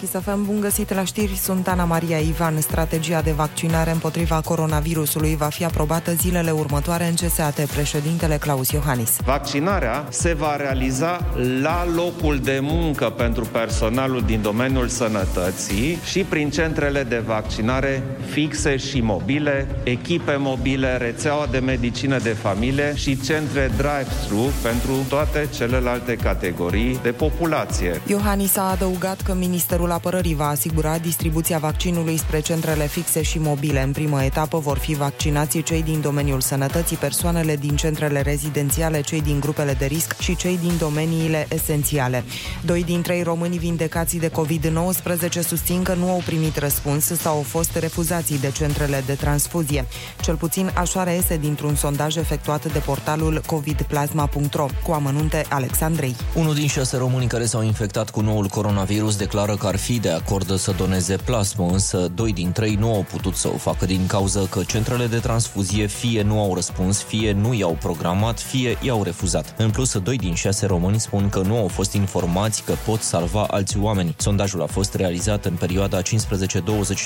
Chisafem, bun găsit la știri, sunt Ana Maria Ivan. Strategia de vaccinare împotriva coronavirusului va fi aprobată zilele următoare în CSAT, președintele Claus Iohannis. Vaccinarea se va realiza la locul de muncă pentru personalul din domeniul sănătății și prin centrele de vaccinare fixe și mobile, echipe mobile, rețeaua de medicină de familie și centre drive-thru pentru toate celelalte categorii de populație. Iohannis a adăugat că Ministerul Apărării va asigura distribuția vaccinului spre centrele fixe și mobile. În primă etapă vor fi vaccinați cei din domeniul sănătății, persoanele din centrele rezidențiale, cei din grupele de risc și cei din domeniile esențiale. Doi din trei români vindecați de COVID-19 susțin că nu au primit răspuns sau au fost refuzați de centrele de transfuzie. Cel puțin așa reiese dintr-un sondaj efectuat de portalul covidplasma.ro cu amănunte Alexandrei. Unul din șase români care s-au infectat cu noul coronavirus declară că ar fi de acord să doneze plasmă, însă doi din trei nu au putut să o facă din cauza că centrele de transfuzie fie nu au răspuns, fie nu i-au programat, fie i-au refuzat. În plus, doi din șase români spun că nu au fost informați că pot salva alți oameni. Sondajul a fost realizat în perioada 15-20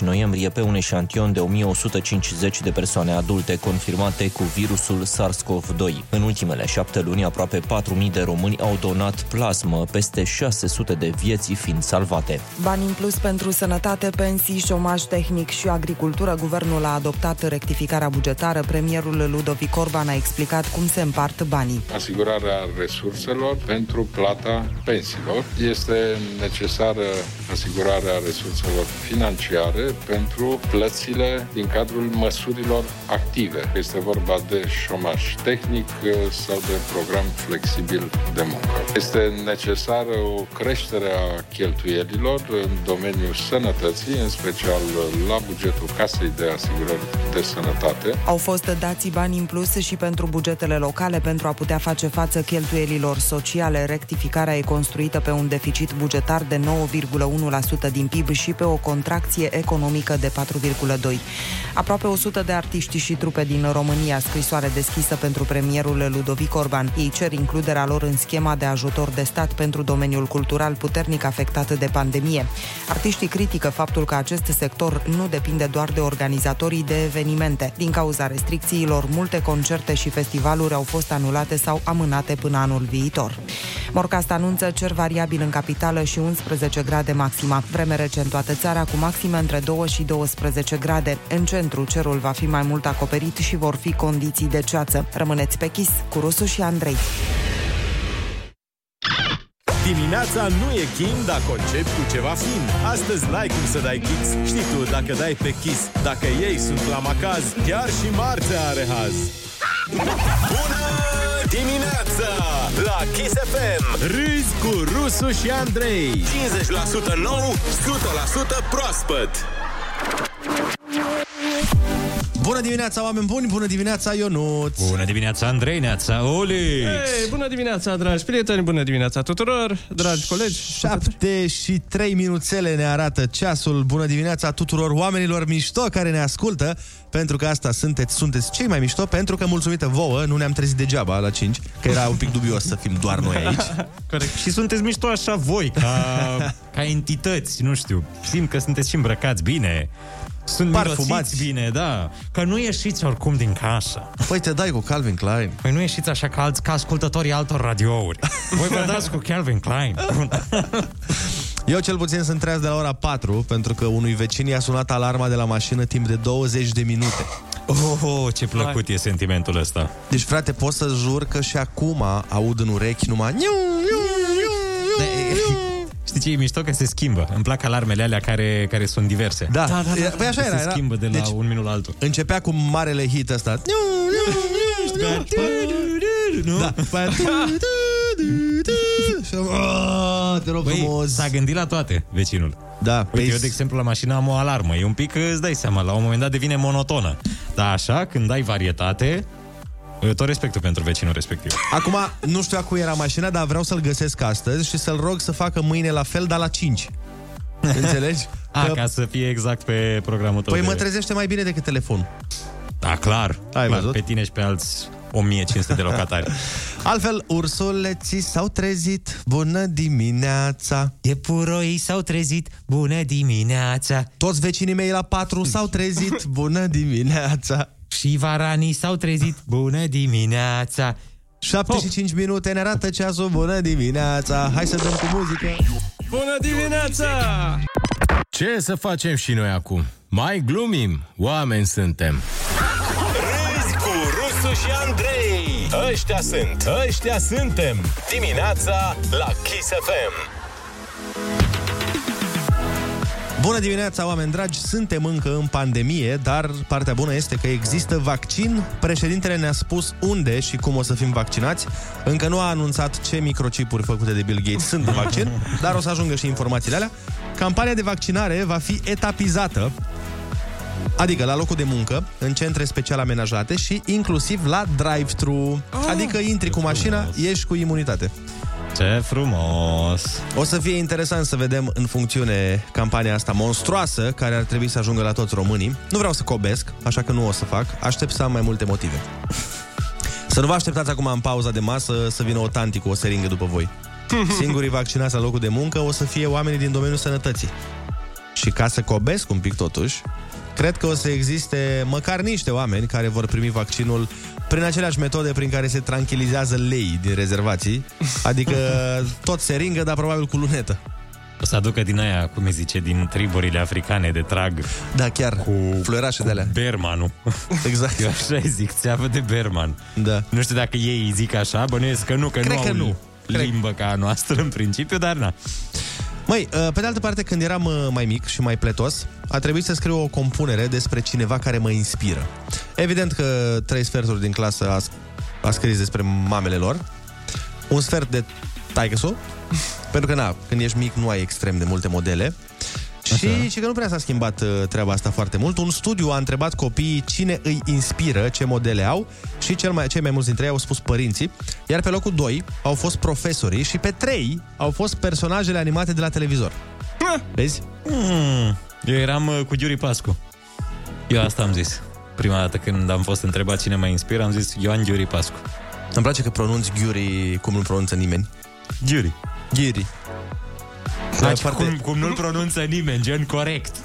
noiembrie pe un eșantion de 1150 de persoane adulte confirmate cu virusul SARS-CoV-2. În ultimele șapte luni, aproape 4.000 de români au donat plasmă, peste 600 de vieți fiind salvate. Bani în plus pentru sănătate, pensii, șomaj tehnic și agricultură. Guvernul a adoptat rectificarea bugetară. Premierul Ludovic Orban a explicat cum se împart banii. Asigurarea resurselor pentru plata pensiilor. Este necesară asigurarea resurselor financiare pentru plățile din cadrul măsurilor active. Este vorba de șomaj tehnic sau de program flexibil de muncă. Este necesară o creștere a cheltuielilor în domeniul sănătății, în special la bugetul Casei de Asigurări de Sănătate. Au fost dați bani în plus și pentru bugetele locale pentru a putea face față cheltuielilor sociale. Rectificarea e construită pe un deficit bugetar de 9,1% din PIB și pe o contracție economică de 4,2%. Aproape 100 de artiști și trupe din România, scrisoare deschisă pentru premierul Ludovic Orban. Ei cer includerea lor în schema de ajutor de stat pentru domeniul cultural puternic afectat de pandemie. Artiștii critică faptul că acest sector nu depinde doar de organizatorii de evenimente. Din cauza restricțiilor, multe concerte și festivaluri au fost anulate sau amânate până anul viitor. Morcast anunță cer variabil în capitală și 11 grade maxima. Vreme rece în toată țara cu maxime între 2 și 12 grade. În centru cerul va fi mai mult acoperit și vor fi condiții de ceață. Rămâneți pe chis cu Rusu și Andrei. Dimineața nu e chin dacă începi cu ceva fin. Astăzi n-ai cum să dai kicks. Știi tu, dacă dai pe kiss, dacă ei sunt la macaz, chiar și marțea are haz. Bună dimineața la Kiss FM. Râzi cu Rusu și Andrei. 50% nou, 100% proaspăt. Bună dimineața, oameni buni! Bună dimineața, Ionuț! Bună dimineața, Andrei, neața, Olix! Hey, bună dimineața, dragi prieteni, bună dimineața tuturor, dragi colegi! 7 și 3 minuțele ne arată ceasul. Bună dimineața tuturor oamenilor mișto care ne ascultă, pentru că asta sunteți, sunteți cei mai mișto, pentru că mulțumită vouă nu ne-am trezit degeaba la 5, că era un pic dubios să fim doar noi aici. Corect. Și sunteți mișto așa voi, ca, ca entități, nu știu. Simt că sunteți și îmbrăcați bine. Sunt Parfumați. mirosiți bine, da. Că nu ieșiți oricum din casă. Păi te dai cu Calvin Klein. Păi nu ieșiți așa ca, alți, ca ascultătorii altor radiouri. Voi vă dați cu Calvin Klein. Eu cel puțin sunt treaz de la ora 4, pentru că unui vecin i-a sunat alarma de la mașină timp de 20 de minute. Oh, oh ce plăcut e sentimentul ăsta. Deci, frate, pot să jur că și acum aud în urechi numai... Niu, niu, niu, niu. Știi ce e mișto? Că se schimbă. Îmi plac alarmele alea care, care sunt diverse. Da, da, da, da. Păi așa Că era, se era. schimbă de la Deci- un minut la altul. Începea cu marele hit ăsta. Niu, niu, niu, niu, Nu? Da, după aia... Și am, "Ah, Te rog Băi, frumos. s-a gândit la toate, vecinul. Da, Uite, păi eu, de exemplu, la mașină am o alarmă. E un pic, îți dai seama, la un moment dat devine monotonă. Dar așa, când ai varietate, tot respectul pentru vecinul respectiv. Acum, nu știu a cui era mașina, dar vreau să-l găsesc astăzi și să-l rog să facă mâine la fel, dar la 5. Înțelegi? A, Că- ca să fie exact pe programul tău. Păi de... mă trezește mai bine decât telefonul. Da, clar. Ai clar văzut? Pe tine și pe alți 1500 de locatari. Altfel, ursuleții s-au trezit, bună dimineața Iepuroii s-au trezit, bună dimineața Toți vecinii mei la patru s-au trezit, bună dimineața Și varanii s-au trezit, bună dimineața 75 minute ne arată ceasul, bună dimineața Hai să dăm cu muzică Bună dimineața! Ce să facem și noi acum? Mai glumim, oameni suntem. Râzi cu Rusu și Andrei. Ăștia sunt, ăștia suntem. Dimineața la Kiss FM. Bună dimineața, oameni dragi! Suntem încă în pandemie, dar partea bună este că există vaccin. Președintele ne-a spus unde și cum o să fim vaccinați. Încă nu a anunțat ce microchipuri făcute de Bill Gates sunt în vaccin, dar o să ajungă și informațiile alea. Campania de vaccinare va fi etapizată, adică la locul de muncă, în centre special amenajate și inclusiv la drive-thru. Adică intri cu mașina, ieși cu imunitate. Ce frumos! O să fie interesant să vedem în funcțiune campania asta monstruoasă care ar trebui să ajungă la toți românii. Nu vreau să cobesc, așa că nu o să fac. Aștept să am mai multe motive. Să nu vă așteptați acum în pauza de masă să vină o tanti cu o seringă după voi. Singurii vaccinați la locul de muncă o să fie oamenii din domeniul sănătății. Și ca să cobesc un pic totuși, cred că o să existe măcar niște oameni care vor primi vaccinul prin aceleași metode prin care se tranquilizează lei din rezervații, adică tot seringă, dar probabil cu lunetă. O să aducă din aia, cum îi zice, din triburile africane de trag Da, chiar, cu fluierașe de alea. Bermanul. Exact. Eu așa îi zic, țeavă de Berman. Da. Nu știu dacă ei îi zic așa, bănuiesc că nu, că Cred nu că au nu. limbă ca a noastră în principiu, dar na. Măi, uh, pe de altă parte, când eram uh, mai mic și mai pletos, a trebuit să scriu o compunere despre cineva care mă inspiră. Evident că trei sferturi din clasă a, a scris despre mamele lor, un sfert de taică pentru că, na, când ești mic nu ai extrem de multe modele, și, și că nu prea s-a schimbat uh, treaba asta foarte mult. Un studiu a întrebat copiii cine îi inspiră, ce modele au și cel mai, cei mai mulți dintre ei au spus părinții, iar pe locul 2 au fost profesorii și pe 3 au fost personajele animate de la televizor. Vezi? Hmm. Eu eram uh, cu Giuri Pascu. Eu asta am zis. Prima dată când am fost întrebat cine mă inspiră, am zis Ioan Giuri Pascu. Îmi place că pronunți Ghiuri cum nu pronunță nimeni. Giuri. Ghiri. Deci, foarte... cum, cum nu-l pronunță nimeni, gen corect.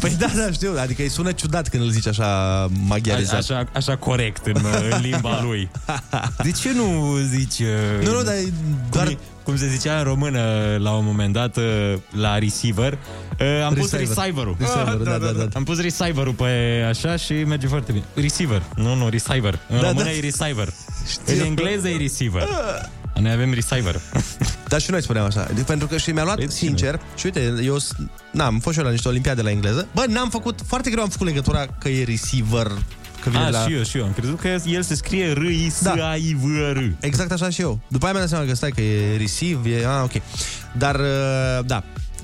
Păi da, da, știu, adică îi sună ciudat când îl zici așa maghiarizat. Așa, așa corect în, în limba lui. De ce nu zici... uh, Nu, nu, dar doar... Cum, e- cum se zicea în română la un moment dat uh, la receiver, uh, am pus Receiver. receiver-ul. Receiver-ul, da, da, da. Am pus receiver-ul pe așa și merge foarte bine. Receiver. Nu, nu, receiver. În Da, română da. e receiver. Știu. În engleză e receiver. Noi avem receiver. Dar și noi spuneam așa. Deci, pentru că și mi-a luat, Păi, sincer, și uite, eu s- n-am fost și eu la niște olimpiade la engleză. Bă, n-am făcut, foarte greu am făcut legătura că e receiver, că vine A, de la... și eu, și eu. Am crezut că el se scrie r i s a i v r Exact așa și eu. După aia mi-am dat seama că stai că e receive, e... Ah, ok. Dar, uh, da.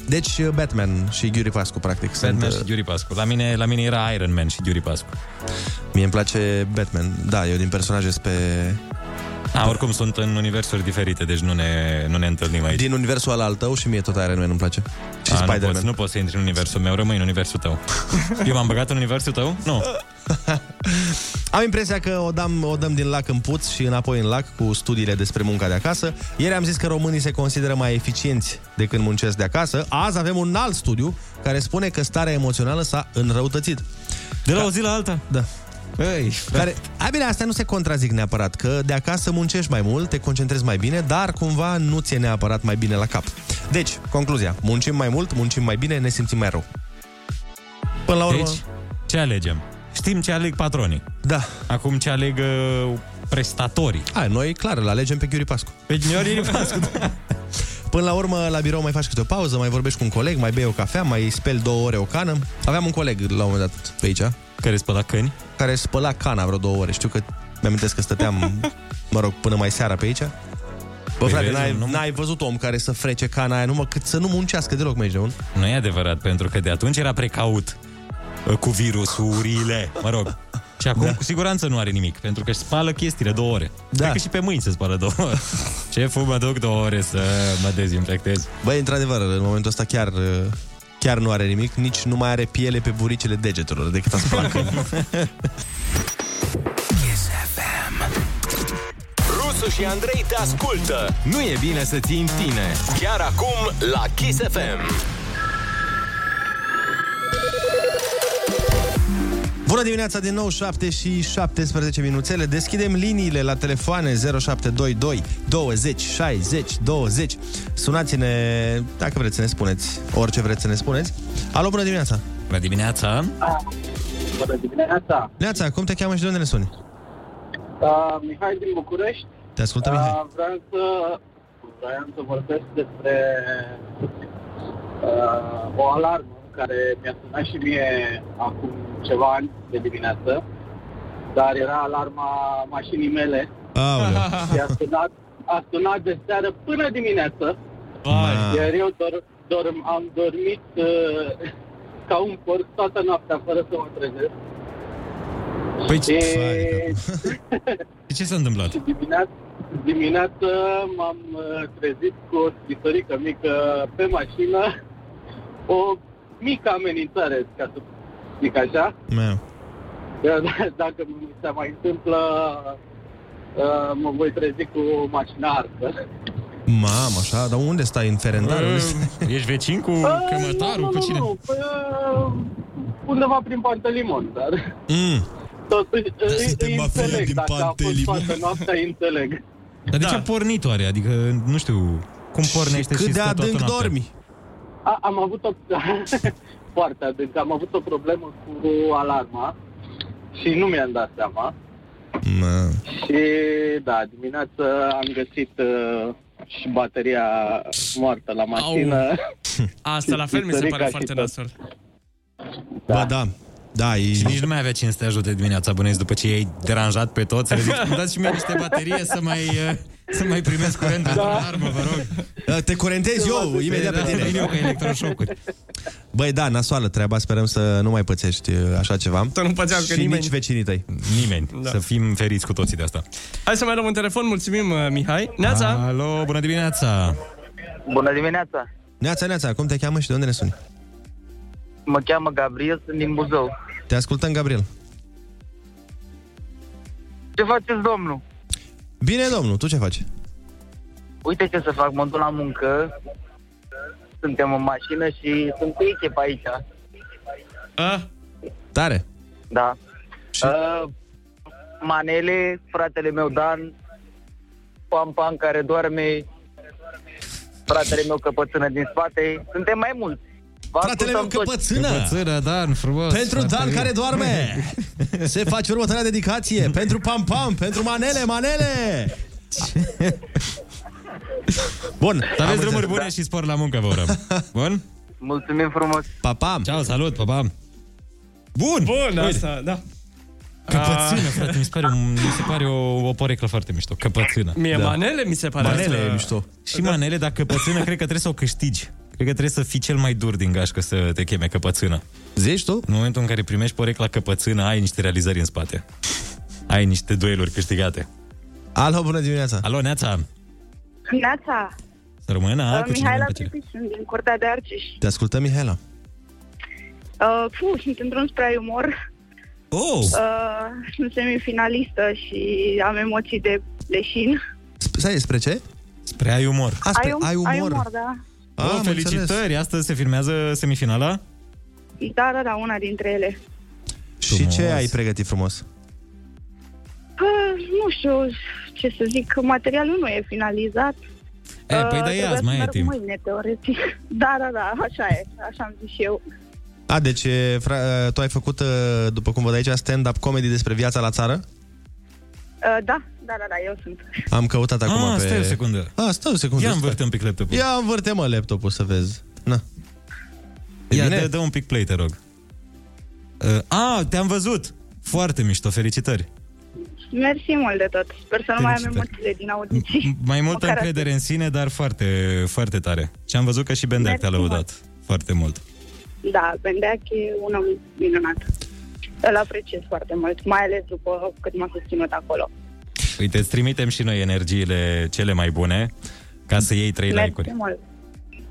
Deci Batman și Ghiuri Pascu, practic. Batman sunt, și uh, Giuri Pascu. La mine, la mine era Iron Man și Giuri Pascu. Mie îmi place Batman. Da, eu din personaje sunt pe... A, oricum sunt în universuri diferite, deci nu ne, nu ne întâlnim aici. Din universul al al tău și mie tot Iron Man îmi place. Și A, nu, Spider-Man. poți, nu poți să intri în universul meu, rămâi în universul tău. Eu m-am băgat în universul tău? Nu. Am impresia că o dăm, o dăm din lac în puț și înapoi în lac cu studiile despre munca de acasă. Ieri am zis că românii se consideră mai eficienți decât muncesc de acasă. Azi avem un alt studiu care spune că starea emoțională s-a înrăutățit. De la o zi la alta? Da. Ei, Care, ai bine, astea nu se contrazic neapărat, că de acasă muncești mai mult, te concentrezi mai bine, dar cumva nu ți-e neapărat mai bine la cap. Deci, concluzia, muncim mai mult, muncim mai bine, ne simțim mai rău. Până la urmă, Deci, ce alegem? Știm ce aleg patronii. da. Acum ce aleg uh, prestatorii. Hai, noi, clar, îl alegem pe Ghiuri Pascu. Pe Giuri Pascu. Până la urmă, la birou mai faci câte o pauză, mai vorbești cu un coleg, mai bei o cafea, mai speli două ore o cană. Aveam un coleg la un moment dat pe aici, Care spăla câini? care spăla cana vreo două ore. Știu că mi-am că stăteam, mă rog, până mai seara pe aici. Bă, Păi frate, vezi, n-ai, nu- n-ai văzut om care să frece cana aia, numai cât să nu muncească deloc, merge, un? Nu e adevărat, pentru că de atunci era precaut uh, cu virusurile, mă rog. Și acum da. cu siguranță nu are nimic, pentru că își spală chestiile două ore. Da. Cred că și pe mâini se spală două ore. Șeful, mă duc două ore să mă dezinfectez. Băi, într-adevăr, în momentul ăsta chiar, chiar nu are nimic, nici nu mai are piele pe buricele degetelor decât a spălat câinii. Rusu Rusu și Andrei te ascultă. Nu e bine să ții în tine. Chiar acum la Kiss FM. Bună dimineața din nou, 7 și 17 minuțele. Deschidem liniile la telefoane 0722 20 60 20. Sunați-ne dacă vreți să ne spuneți orice vreți să ne spuneți. Alo, bună dimineața! Bună dimineața! Bună dimineața! Neața, cum te cheamă și de unde ne suni? Uh, Mihai din București. Te ascultă, Mihai. Uh, vreau să vreau să vorbesc despre uh, o alarmă care mi-a sunat și mie acum ceva ani de dimineață, dar era alarma mașinii mele Aoleu. și a sunat, a sunat de seară până dimineață, Ma. iar eu dor, dorm, am dormit uh, ca un porc toată noaptea fără să mă trezesc. Păi ce, Și ce s-a întâmplat? Și dimineața, dimineața m-am uh, trezit cu o scrisorică mică pe mașină, o mică amenințare, ca să zic așa. Meu. Iar Dacă mi se mai întâmplă, uh, mă voi trezi cu mașina arsă. Mamă, așa, dar unde stai? În Ferendar? Unde stai? Ești vecin cu Uh, cămătarul, nu, cu nu, cine? Nu, uh, undeva prin Pantelimon, dar Mm. totuși îi, suntem îi mafia înțeleg. din Dacă a fost Pantelimon. toată noaptea, îi înțeleg. Dar de ce a pornit oare? Adică, nu știu, cum pornește și, cât de stă toată adânc noaptea? dormi? A, am avut o... foarte adânc. Am avut o problemă cu alarma și nu mi-am dat seama. Mă. Și da, dimineața am găsit uh, și bateria moartă la mașină. Asta la fel mi se Istorica pare și foarte tot. nasol. Ba da. Da, e... Și nici nu mai avea cine să te ajute dimineața, bănuiesc, după ce ai deranjat pe toți, să le zici, "Îmi dați și mie niște baterie să mai, uh, să mai primesc curent de Da. alarmă, vă rog. Te curentez eu imediat pe Da, tine. vin eu ca electroșocuri. Băi, da, nasoală treaba, sperăm să nu mai pățești uh, așa ceva. Să nu pățească și nimeni. nici vecinii tăi. Nimeni. Da. Să fim feriți cu toții de asta. Hai să mai luăm un telefon, mulțumim, uh, Mihai. Neața! Alo, bună dimineața! Bună dimineața! Neața, Neața, cum te cheamă și de unde ne suni? Mă cheamă Gabriel, sunt din Buzău. Te ascultăm, Gabriel. Ce faceți, domnul? Bine, domnul, tu ce faci? Uite ce să fac, mă duc la muncă, suntem în mașină și sunt cu echipă aici. A? Tare. Da. Și... Uh, Manele, fratele meu Dan, Pam Pam care doarme, fratele meu căpățână din spate, suntem mai mulți. Vă Fratele meu ascultăm toți. căpățână! Căpățână, Dan, frumos! Pentru Dan Foarte care bine. doarme Se face următoarea dedicație Pentru Pam Pam, pentru Manele, Manele Bun, Să aveți am drumuri înțeles. bune și spor la muncă, vă urăm. Bun? Mulțumim frumos! Pa, pam Ciao, salut, pa, pa. Bun! Bun, Uite. asta, da. Căpățână, frate, mi se pare, un, mi se pare o, o poreclă foarte mișto. Căpățână. Mie da. manele mi se pare Manele asta. e mișto Și manele, dar căpățână, cred că trebuie să o câștigi. Cred că trebuie să fii cel mai dur din gașcă să te cheme căpățână. Zici tu? În momentul în care primești porecla căpățână, ai niște realizări în spate. Ai niște dueluri câștigate. Alo, bună dimineața Alo, Neața! Neața, Să rămână, uh, cu cine Mihaela pe cele? Pipi, sunt din Curtea de Argeș. Te ascultăm, Mihaela Uh, fu, sunt în drum spre umor. Oh! Uh, sunt semifinalistă și am emoții de leșin. Stai, spre ce? Spre ai umor. A, spre, um- ai umor, ai umor, da. Oh, am felicitări! înțeles. Astăzi se filmează semifinala? Da, da, da, una dintre ele. Și Frumos. ce ai pregătit frumos? Uh, nu știu ce să zic, materialul nu e finalizat. E, păi da, e trebuia azi, să mai e merg timp. Mâine, teoretic. Da, da, da, așa e, așa am zis și eu. A, deci e, fra, tu ai făcut, uh, după cum văd aici, stand-up comedy despre viața la țară? Uh, da, da, da, da, eu sunt. Am căutat acum Ah, pe... stai o secundă. A, stai o secundă Ia stai. învârte un pic laptopul. Ia învârte mă laptopul să vezi Na. E Ia, bine? dă, dă un pic play, te rog. Uh, a, te-am văzut! Foarte mișto, felicitări! Mersi mult de tot. Sper să nu mai am Felicitări. emoțiile din audiții. Mai multă Măcar încredere în sine, dar foarte, foarte tare. Și am văzut că și Bendeac te-a Mersi lăudat foarte mult. Da, Bendeac e un om minunat. Îl apreciez foarte mult, mai ales după cât m-a susținut acolo. Uite, îți trimitem și noi energiile cele mai bune ca să iei trei Mersi like-uri. mult.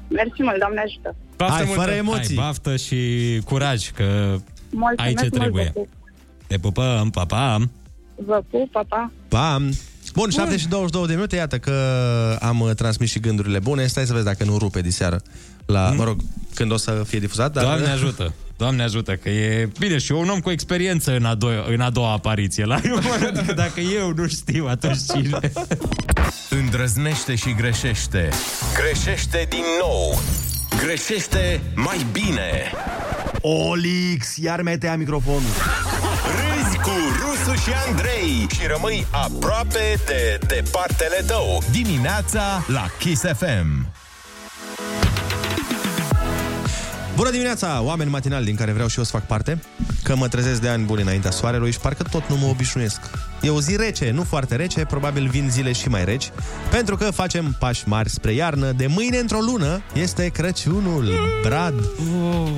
Mersi mult, Doamne ajută. Hai, fără emoții. Hai, baftă și curaj, că Mulțumesc ai ce mult, trebuie. vă pup. Te pupăm, pa, pa! Vă pup, pa, pa. Pam! Bun, 7 și 22 de minute, iată că am uh, transmis și gândurile bune. Stai să vezi dacă nu rupe diseară. La, mă rog, când o să fie difuzat. Dar... Doamne ajută! Doamne ajută, că e... Bine, și eu un om cu experiență în a, doua, în a doua apariție. La eu mă gândesc că dacă eu nu știu, atunci cine? Îndrăznește și greșește. Greșește din nou. Greșește mai bine. Olix, iar metea microfonul. Râzi cu Rusu și Andrei și rămâi aproape de departele tău. Dimineața la Kiss FM. Bună dimineața, oameni matinali din care vreau și eu să fac parte, că mă trezesc de ani buni înaintea soarelui și parcă tot nu mă obișnuiesc. E o zi rece, nu foarte rece, probabil vin zile și mai reci, pentru că facem pași mari spre iarnă. De mâine într-o lună este Crăciunul, brad,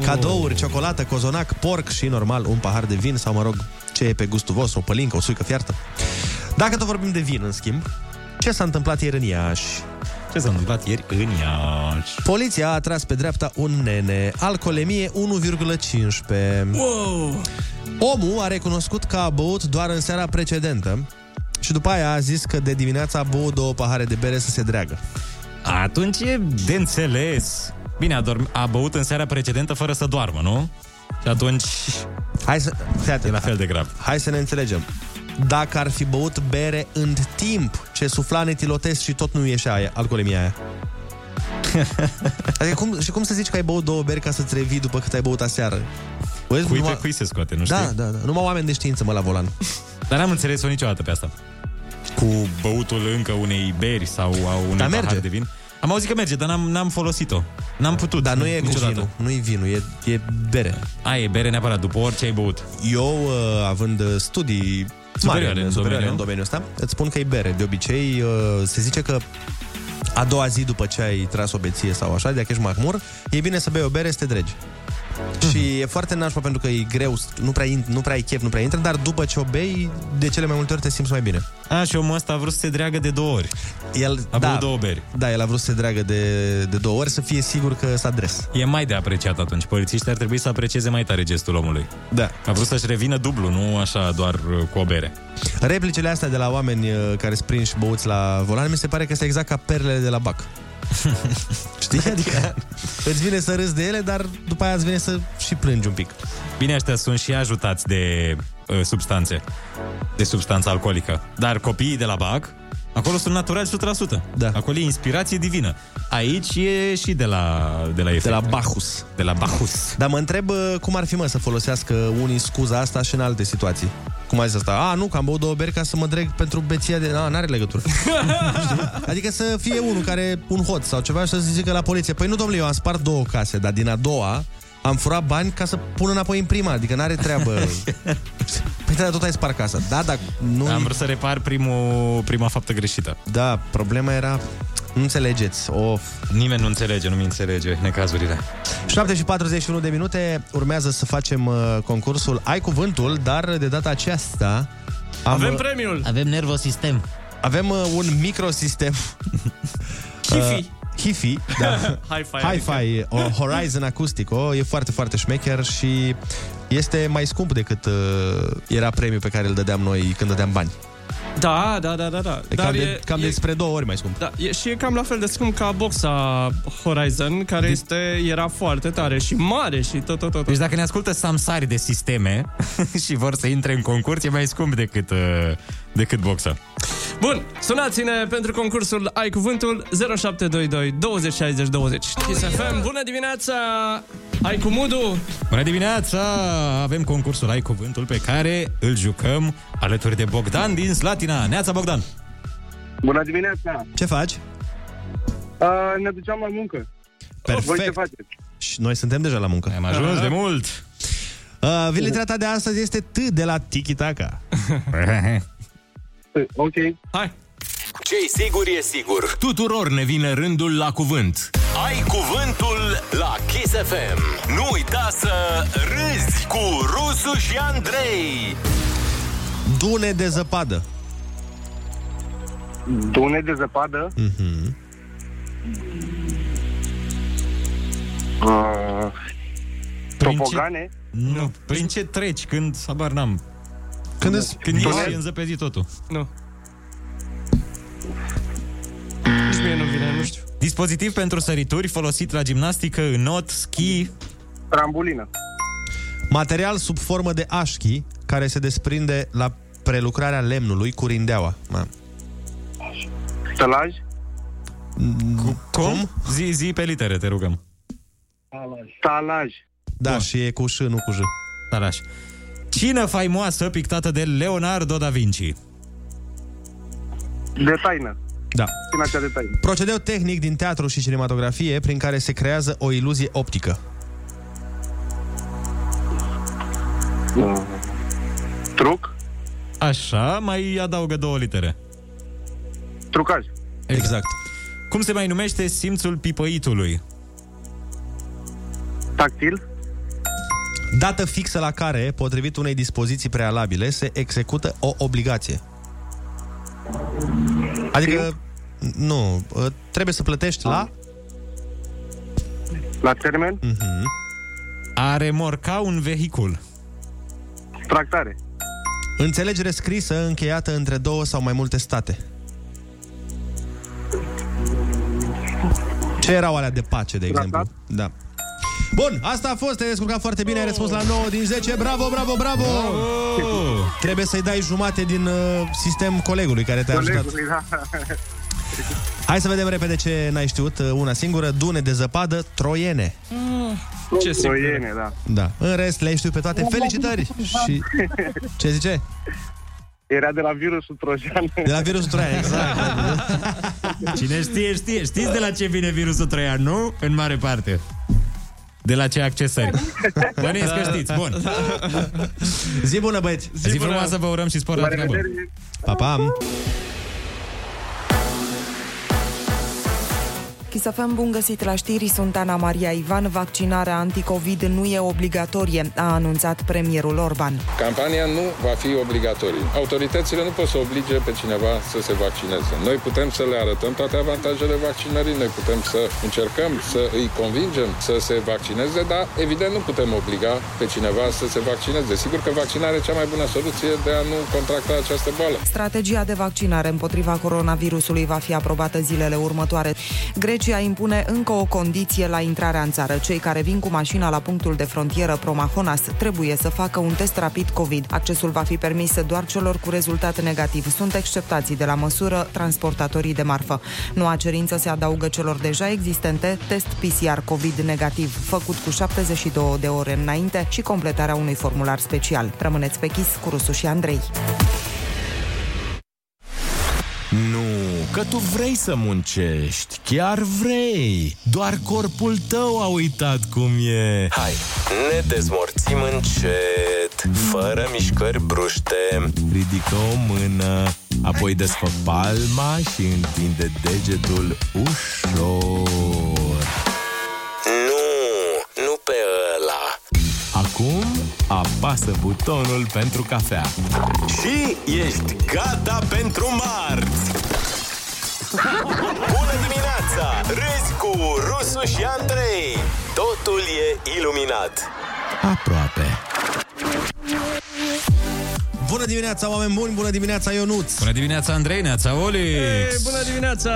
cadouri, ciocolată, cozonac, porc și normal un pahar de vin sau, mă rog, ce e pe gustul vostru, o pălincă, o suică fiartă. Dacă tot vorbim de vin, în schimb, ce s-a întâmplat ieri în Iași? Ce s-a întâmplat ieri în Iași? Poliția a tras pe dreapta un nene, alcoolemie 1,15. Wow! Omul a recunoscut că a băut doar în seara precedentă și după aia a zis că de dimineață a băut două pahare de bere să se dreagă. Atunci e de înțeles. Bine, a, dorm- a băut în seara precedentă fără să doarmă, nu? Și atunci Hai să... Fii atent, e la fel de grav. Hai să ne înțelegem. Dacă ar fi băut bere în timp ce sufla netilotest și tot nu ieșea aia, alcoolemia aia. adică cum, și cum să zici că ai băut două beri ca să-ți revii după cât ai băut aseară? Băi, Cui pe cui se scoate, nu știi? Da, da, da. Numai oameni de știință, mă, la volan. Dar n-am înțeles-o niciodată pe asta. Cu băutul încă unei beri sau a unui Dar pahar merge. de vin. Am auzit că merge, dar n-am, n-am folosit-o. N-am putut. Dar nu e cu niciodată. vinul, nu e vinul, e, e bere. A, e bere neapărat, după orice ai băut. Eu, uh, având uh, studii Superioare mari, în superioare domeniu. în domeniul ăsta, îți spun că e bere. De obicei, uh, se zice că a doua zi după ce ai tras o beție sau așa, de ești mahmur, e bine să bei o bere să te dregi. Și e foarte nașpa pentru că e greu, nu prea, in- nu prea ai chef, nu prea intră, dar după ce o bei, de cele mai multe ori te simți mai bine. A, și omul ăsta a vrut să se dreagă de două ori. El, A băut două beri. Da, el a vrut să se dragă de, de două ori, să fie sigur că s-a dres. E mai de apreciat atunci. Polițiștii ar trebui să aprecieze mai tare gestul omului. Da. A vrut să-și revină dublu, nu așa doar uh, cu o bere. Replicile astea de la oameni uh, care sunt prinși băuți la volan, mi se pare că este exact ca perlele de la bac. Știi? Adică îți vine să râzi de ele, dar după aia îți vine să și plângi un pic. Bine, ăștia sunt și ajutați de uh, substanțe, de substanță alcoolică. Dar copiii de la BAC, acolo sunt naturali 100%. Da. Acolo e inspirație divină. Aici e și de la, de la efecte. De la Bacchus. De la Bacchus. Dar mă întreb uh, cum ar fi, mă, să folosească unii scuza asta și în alte situații. Cum ai zis asta? A, nu, că am băut două beri ca să mă dreg pentru beția de... A, n-are legătură. Știi? adică să fie unul care, un hot sau ceva și să zică la poliție, păi nu, domnule, eu am spart două case, dar din a doua am furat bani ca să pun înapoi în prima, adică n-are treabă. păi da, tot ai spart casa. Da, dar nu... Am vrut să repar primul, prima faptă greșită. Da, problema era... Nu înțelegeți. Of. Nimeni nu înțelege, nu-mi înțelege necazurile. 7 și 41 de minute urmează să facem uh, concursul Ai Cuvântul, dar de data aceasta am, Avem uh, premiul! Avem nervosistem. avem uh, un microsistem Hifi. Hifi, da. Hi-Fi. Hi-Fi, o Horizon Acustico, e foarte, foarte șmecher și este mai scump decât uh, era premiul pe care îl dădeam noi când dădeam bani. Da, da, da, da, da. E cam, de, cam despre două ori mai scump. Da, e, și e cam la fel de scump ca boxa Horizon, care este, era foarte tare și mare și tot, tot, tot. Deci dacă ne ascultă samsari de sisteme și vor să intre în concurs, e mai scump decât, uh, decât boxa. Bun, sunați-ne pentru concursul Ai Cuvântul 0722 20 60 20. Kiss FM, bună dimineața! Ai cu Mudu? Bună dimineața! Avem concursul Ai Cuvântul pe care îl jucăm alături de Bogdan din Slatina. Neața, Bogdan! Bună dimineața! Ce faci? Uh, ne duceam la muncă. Perfect. Voi ce faceți? Și noi suntem deja la muncă. Am ajuns de mult! Uh, Vilitrea ta de astăzi este T de la Tiki Taka. Ok. Hai! Ce-i sigur e sigur. Tuturor ne vine rândul la cuvânt. Ai cuvântul la Kiss FM. Nu uita să râzi cu Rusu și Andrei. Dune de zăpadă. Dune de zăpadă. Mhm. Uh, topogane. Nu, prin ce treci când, habar n-am, când, îți... Când ești înzăpezi totul. Nu. Nici mie nu vine, nu știu. Dispozitiv pentru sărituri folosit la gimnastică, în not, schi... Trambulină. Material sub formă de așchi care se desprinde la prelucrarea lemnului cu rindeaua. Ma. Stălaj? Cu, cum? Zi, zi pe litere, te rugăm. Talaj. Da, Bun. și e cu ș, nu cu j. Talaj. Cină faimoasă pictată de Leonardo da Vinci. De taină. Da. Cina cea de taină. Procedeu tehnic din teatru și cinematografie prin care se creează o iluzie optică. Truc. Așa, mai adaugă două litere. Trucaj. Exact. Cum se mai numește simțul pipăitului? Tactil. Dată fixă la care, potrivit unei dispoziții prealabile, se execută o obligație. Adică, nu, trebuie să plătești la... La termen. Mhm. A remorca un vehicul. Tractare. Înțelegere scrisă încheiată între două sau mai multe state. Ce erau alea de pace, de exemplu? Da. Bun, asta a fost, te-ai descurcat foarte bine, ai răspuns la 9 din 10, bravo, bravo, bravo! bravo! Trebuie să-i dai jumate din uh, sistem colegului care te-a ajutat. Colegului, da. Hai să vedem repede ce n-ai știut, uh, una singură, dune de zăpadă, troiene. Ce Troiene, da. Da, în rest le-ai știut pe toate, felicitări! Și ce zice? Era de la virusul trojan. De la virusul troian, exact. Cine știe, știe. Știți de la ce vine virusul troian, nu? În mare parte. De la ce accesări. Bănuiesc că știți, bun. Zi bună, băieți! Zi, Zi frumoasă, vă urăm și spor la treabă. Pa, pa! Chisafem, bun găsit la știri, sunt Ana Maria Ivan. Vaccinarea anticovid nu e obligatorie, a anunțat premierul Orban. Campania nu va fi obligatorie. Autoritățile nu pot să oblige pe cineva să se vaccineze. Noi putem să le arătăm toate avantajele vaccinării, noi putem să încercăm să îi convingem să se vaccineze, dar evident nu putem obliga pe cineva să se vaccineze. Sigur că vaccinarea e cea mai bună soluție de a nu contracta această boală. Strategia de vaccinare împotriva coronavirusului va fi aprobată zilele următoare. Grecia impune încă o condiție la intrarea în țară. Cei care vin cu mașina la punctul de frontieră Promahonas trebuie să facă un test rapid COVID. Accesul va fi permis doar celor cu rezultat negativ. Sunt exceptații de la măsură transportatorii de marfă. Noua cerință se adaugă celor deja existente, test PCR COVID negativ, făcut cu 72 de ore înainte și completarea unui formular special. Rămâneți pe chis cu Rusu și Andrei. Nu, că tu vrei să muncești, chiar vrei. Doar corpul tău a uitat cum e. Hai, ne dezmorțim încet, fără mișcări bruște. Ridică o mână, apoi desfă palma și întinde degetul ușor. Nu, nu pe ăla. Acum apasă butonul pentru cafea. Și ești gata pentru marți! Bună dimineața! Râzi cu Rusu și Andrei! Totul e iluminat! Aproape. Bună dimineața, oameni buni! Bună dimineața, Ionuț! Bună dimineața, Andrei, neața, Olix! Ei, bună dimineața!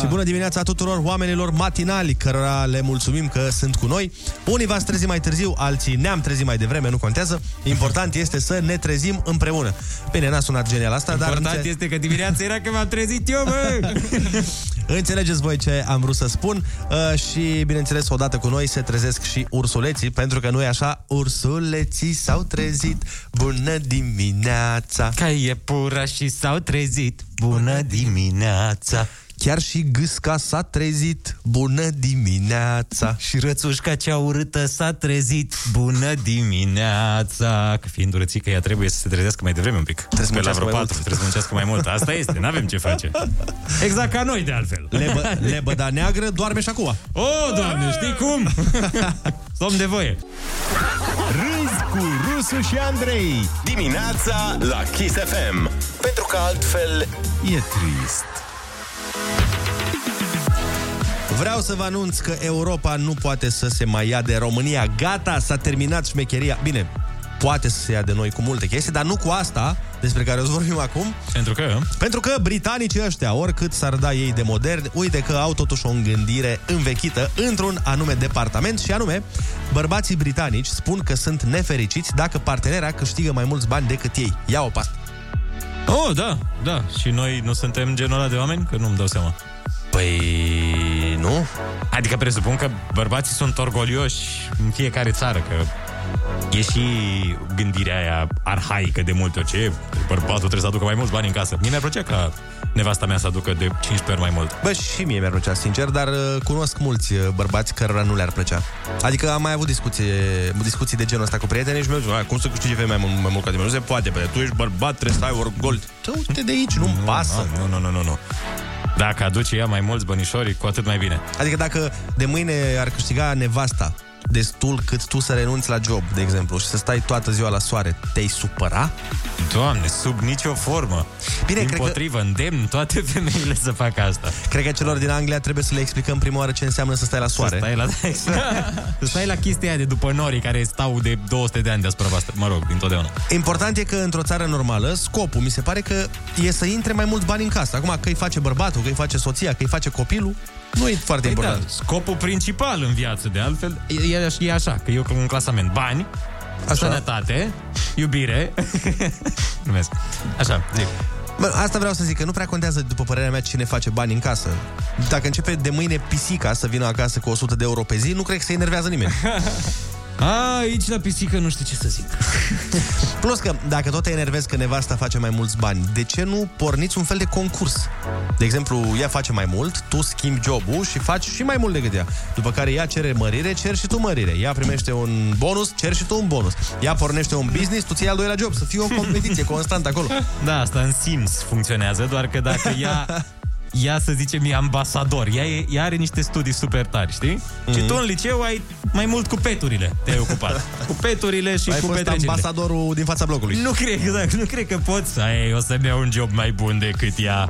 Și bună dimineața tuturor oamenilor matinali, cărora le mulțumim că sunt cu noi. Unii v-ați trezit mai târziu, alții ne-am trezit mai devreme, nu contează. Important este să ne trezim împreună. Bine, n-a sunat genial asta, Important dar... înțe- este că dimineața era că m-am trezit eu, bă! Înțelegeți voi ce am vrut să spun uh, și, bineînțeles, odată cu noi se trezesc și ursuleții, pentru că nu e așa, ursuleții s-au trezit, bună dimineața! Ca e pura și s-au trezit, bună dimineața! Chiar și gâsca s-a trezit, bună dimineața! Și rățușca cea urâtă s-a trezit, bună dimineața! Că fiind urățică, ea trebuie să se trezească mai devreme un pic. Trebuie să la muncească vreo mai patru, mult. trebuie să muncească mai mult. Asta este, n-avem ce face. Exact ca noi, de altfel. Lebă, lebăda neagră doarme și acum. O, doamne, știi cum? Somn de voie. Râzi cu Rusu și Andrei. Dimineața la Kiss FM. Pentru că altfel E trist. Vreau să vă anunț că Europa nu poate să se mai ia de România. Gata, s-a terminat șmecheria. Bine, poate să se ia de noi cu multe chestii, dar nu cu asta despre care o să vorbim acum. Pentru că? Pentru că britanicii ăștia, oricât s-ar da ei de moderni, uite că au totuși o îngândire învechită într-un anume departament și anume, bărbații britanici spun că sunt nefericiți dacă partenera câștigă mai mulți bani decât ei. Ia-o pe asta. Oh, da, da. Și noi nu suntem genul ăla de oameni? Că nu-mi dau seama. Păi, nu? Adică presupun că bărbații sunt orgolioși în fiecare țară, că e și gândirea aia arhaică de multe ori. Ce? Bărbatul trebuie să aducă mai mulți bani în casă. Mie mi-ar plăcea ca nevasta mea să aducă de 15 ori mai mult. Bă, și mie mi-ar plăcea, sincer, dar uh, cunosc mulți uh, bărbați cărora nu le-ar plăcea. Adică am mai avut discuții, discuții de genul ăsta cu prietenii și mi-au zis, "Ai, cum să câștige femeia mai, mult- mai mult ca tine? Nu se poate, bă, tu ești bărbat, trebuie să ai orgol. Du-te de aici, nu-mi pasă. Nu, nu, nu, nu, nu. Dacă aduce ea mai mulți bănișori, cu atât mai bine. Adică dacă de mâine ar câștiga nevasta destul cât tu să renunți la job, de exemplu, și să stai toată ziua la soare, te-ai supăra? Doamne, sub nicio formă. Bine, Din cred că- potrivă, îndemn toate femeile să facă asta. Cred că celor din Anglia trebuie să le explicăm prima oară ce înseamnă să stai la soare. Să stai la, să stai la chestia aia de după norii care stau de 200 de ani deasupra voastră. Mă rog, dintotdeauna. Important e că într-o țară normală, scopul mi se pare că e să intre mai mulți bani în casă. Acum, că îi face bărbatul, că îi face soția, că îi face copilul, nu e foarte Păi important. Da, scopul principal în viață, de altfel, e, e, e așa, că eu un clasament. Bani, așa. sănătate, iubire. Numesc. Așa, zic. Bă, asta vreau să zic, că nu prea contează, după părerea mea, cine face bani în casă. Dacă începe de mâine pisica să vină acasă cu 100 de euro pe zi, nu cred că se enervează nimeni. A, aici la pisică nu știu ce să zic. Plus că, dacă tot te enervezi că nevasta face mai mulți bani, de ce nu porniți un fel de concurs? De exemplu, ea face mai mult, tu schimbi jobul și faci și mai mult decât ea. După care ea cere mărire, cer și tu mărire. Ea primește un bonus, cer și tu un bonus. Ea pornește un business, tu ții al doilea job. Să fie o competiție constantă acolo. Da, asta în Sims funcționează, doar că dacă ea ea, să zicem, e ambasador. Ea, e, ea are niște studii super tari, știi? Mm-hmm. Și tu în liceu ai mai mult cu peturile te-ai ocupat. cu peturile și Ai cu fost petrecerile. ambasadorul din fața blocului. Nu cred, exact, nu cred că poți să ai, o să-mi iau un job mai bun decât ea.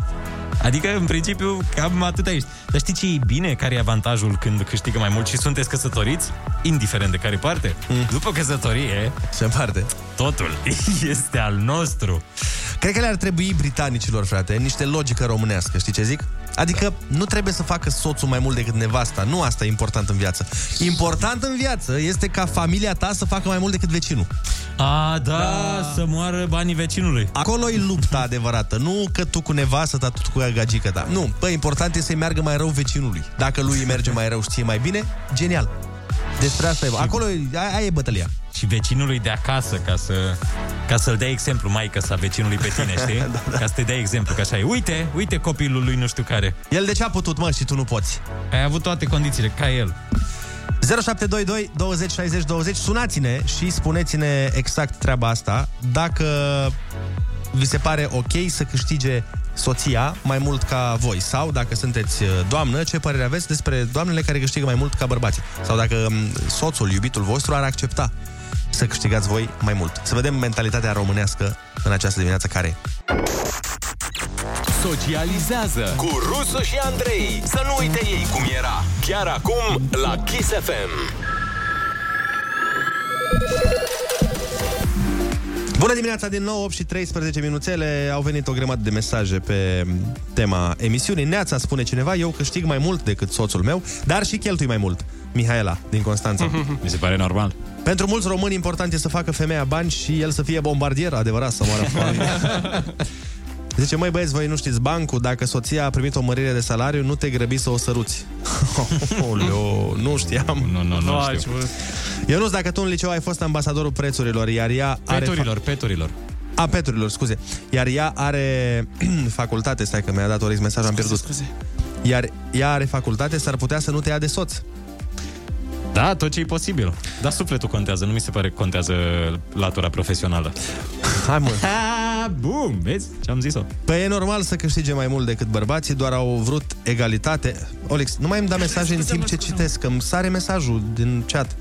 Adică, în principiu, cam atât ești. Dar știi ce e bine? Care e avantajul când câștigă mai mult și sunteți căsătoriți? Indiferent de care parte. Mm. După căsătorie... Se împarte. Totul este al nostru. Cred că le-ar trebui britanicilor, frate, niște logică românească, știi ce zic? Adică nu trebuie să facă soțul mai mult decât nevasta. Nu asta e important în viață. Important în viață este ca familia ta să facă mai mult decât vecinul. A, da, da. să moară banii vecinului. Acolo e lupta adevărată. Nu că tu cu nevastă ta, tu cu gagică ta. Nu, bă, important e să-i meargă mai rău vecinului. Dacă lui îi merge mai rău și ție mai bine, genial. Despre asta e. Acolo e, aia e bătălia. Și vecinului de acasă, ca să ca să-l dea exemplu maică sa vecinului pe tine, știi? da, da. Ca să te dea exemplu, că așa e. Uite, uite copilul lui nu știu care. El de ce a putut, mă, și tu nu poți? Ai avut toate condițiile, ca el. 0722 20 60 20 Sunați-ne și spuneți-ne exact treaba asta Dacă vi se pare ok să câștige soția mai mult ca voi Sau dacă sunteți uh, doamnă, ce părere aveți despre doamnele care câștigă mai mult ca bărbații Sau dacă um, soțul, iubitul vostru ar accepta să câștigați voi mai mult Să vedem mentalitatea românească în această dimineață care e Socializează cu Rusu și Andrei. Să nu uite ei cum era. Chiar acum la Kiss FM. Bună dimineața din nou, 8 și 13 minuțele Au venit o grămadă de mesaje pe tema emisiunii Neața spune cineva, eu câștig mai mult decât soțul meu Dar și cheltui mai mult Mihaela, din Constanța Mi se pare normal. Pentru mulți români important e să facă femeia bani și el să fie bombardier, adevărat, să moară foame. Zice, măi băieți, voi nu știți bancul, dacă soția a primit o mărire de salariu, nu te grăbi să o săruți. Oleo, nu știam. Nu, nu, nu știu. Ionuț, dacă tu în liceu ai fost ambasadorul prețurilor, iar ea are... Peturilor, peturilor. A, peturilor, scuze. Iar ea are facultate, stai că mi-a dat Orix mesaj, am pierdut. Scuze. Iar ea are facultate, s-ar putea să nu te ia de soț. Da, tot ce e posibil. Dar sufletul contează, nu mi se pare că contează latura profesională. Hai mă. Ha, bum, vezi ce am zis-o? Păi e normal să câștige mai mult decât bărbații, doar au vrut egalitate. Olix, nu mai îmi da mesaje în timp ce citesc, că îmi sare mesajul din chat.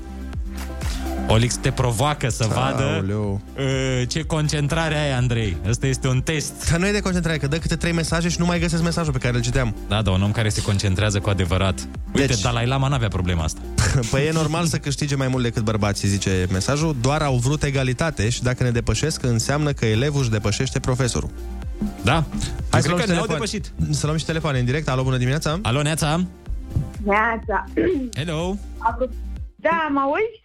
Olix te provoacă să vadă Aoleu. uh, ce concentrare ai, Andrei. Ăsta este un test. Dar nu e de concentrare, că dă câte trei mesaje și nu mai găsesc mesajul pe care îl citeam. Da, da, un om care se concentrează cu adevărat. Uite, Deci- Dalai Lama n-avea problema asta. Păi e normal să câștige mai mult decât bărbații, zice mesajul. Doar au vrut egalitate și dacă ne depășesc, înseamnă că elevul își depășește profesorul. Da. Hai cred să luăm, că și ne-au telefon. depășit. să luăm și telefoane în direct. Alo, bună dimineața! Alo, Neața! Neața. Hello! Da, mă auzi?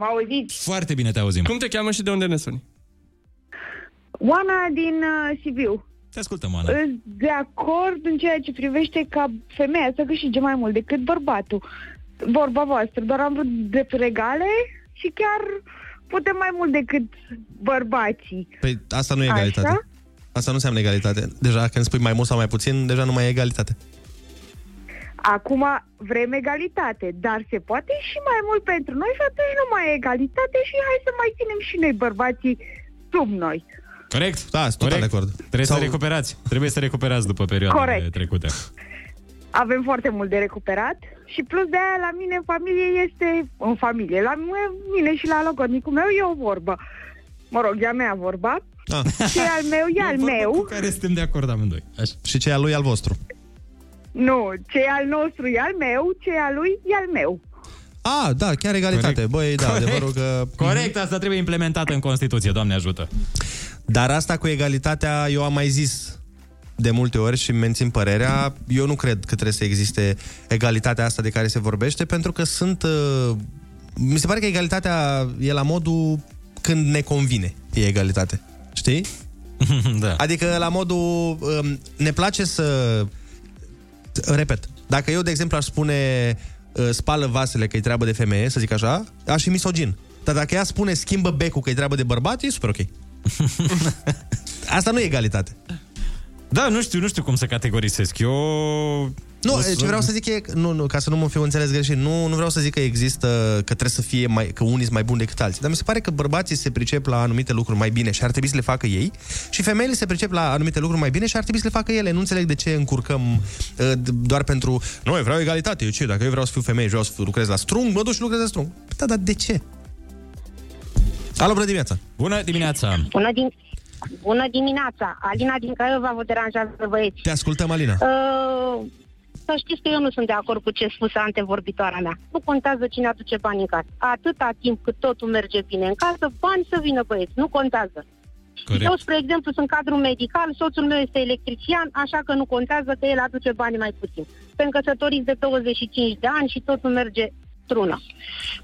Mă auziți? Foarte bine te auzim. Cum te cheamă și de unde ne suni? Oana din uh, Sibiu. Te ascultăm, Ana. Îs de acord în ceea ce privește ca femeia să câștige mai mult decât bărbatul. Vorba voastră, doar am vrut drepturi egale și chiar putem mai mult decât bărbații. Păi asta nu e egalitate. Așa? Asta nu înseamnă egalitate. Deja când spui mai mult sau mai puțin, deja nu mai e egalitate. Acum vrem egalitate, dar se poate și mai mult pentru noi și atunci nu mai e egalitate și hai să mai ținem și noi bărbații sub noi. Corect? Da, sunt total de acord. Trebuie Sau- să recuperați. Trebuie să recuperați după perioada Corect. trecută. Avem foarte mult de recuperat și plus de aia la mine în familie este, în familie, la mine și la logodnicul meu e o vorbă. Mă rog, e a mea vorba. Ah. Ce e al meu e al meu. Cu care suntem de acord amândoi. Așa. Și ce e al lui al vostru. Nu, ce e al nostru e al meu, ce e al lui e al meu. Ah, da, chiar egalitate. Corect. Băi, da, Corect. adevărul că... Corect, asta trebuie implementată în Constituție, Doamne ajută. Dar asta cu egalitatea, eu am mai zis de multe ori și îmi mențin părerea, eu nu cred că trebuie să existe egalitatea asta de care se vorbește, pentru că sunt... uh, Mi se pare că egalitatea e la modul când ne convine, e egalitate. Știi? da. Adică la modul... um, Ne place să... Repet, dacă eu, de exemplu, aș spune uh, spală vasele că e treabă de femeie, să zic așa, aș fi misogin. Dar dacă ea spune schimbă becul că e treabă de bărbat, e super ok. Asta nu e egalitate. Da, nu știu, nu știu cum să categorisesc. Eu... Nu, O să- ce vreau să zic e, nu, nu, ca să nu mă fiu înțeles greșit, nu, nu vreau să zic că există, că trebuie să fie mai, că unii sunt mai buni decât alții, dar mi se pare că bărbații se pricep la anumite lucruri mai bine și ar trebui să le facă ei și femeile se pricep la anumite lucruri mai bine și ar trebui să le facă ele. Nu înțeleg de ce încurcăm uh, d- doar pentru, nu, eu vreau egalitate, eu ce, dacă eu vreau să fiu femeie și vreau să lucrez la strung, mă duc și lucrez la strung. Da, dar de ce? Alo, bună dimineața! Bună dimineața! Bună, din... Bună dimineața! Alina din Craiova vă deranjează băieți. Te ascultăm, Alina. Uh, să știți că eu nu sunt de acord cu ce spuse antevorbitoarea mea. Nu contează cine aduce bani în casă. Atâta timp cât totul merge bine în casă, bani să vină băieți, nu contează. Corect. Eu, spre exemplu, sunt cadru medical, soțul meu este electrician, așa că nu contează că el aduce bani mai puțin. Sunt căsătoriți de 25 de ani și totul merge trună.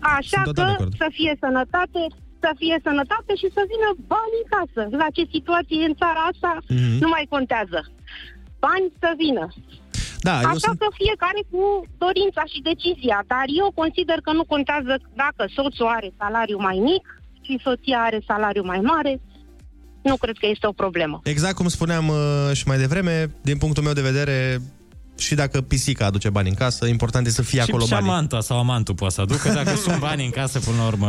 Așa Sunt total că de acord. să fie sănătate, să fie sănătate și să vină bani în casă. La ce situație e în țara asta Mhm. nu mai contează. Bani să vină. Da, eu Așa sunt... că fiecare cu dorința și decizia, dar eu consider că nu contează dacă soțul are salariu mai mic și soția are salariu mai mare. Nu cred că este o problemă. Exact cum spuneam uh, și mai devreme, din punctul meu de vedere, și dacă pisica aduce bani în casă, important e să fie Și, acolo și banii. amanta sau amantul poate să aducă, dacă sunt bani în casă, până la urmă...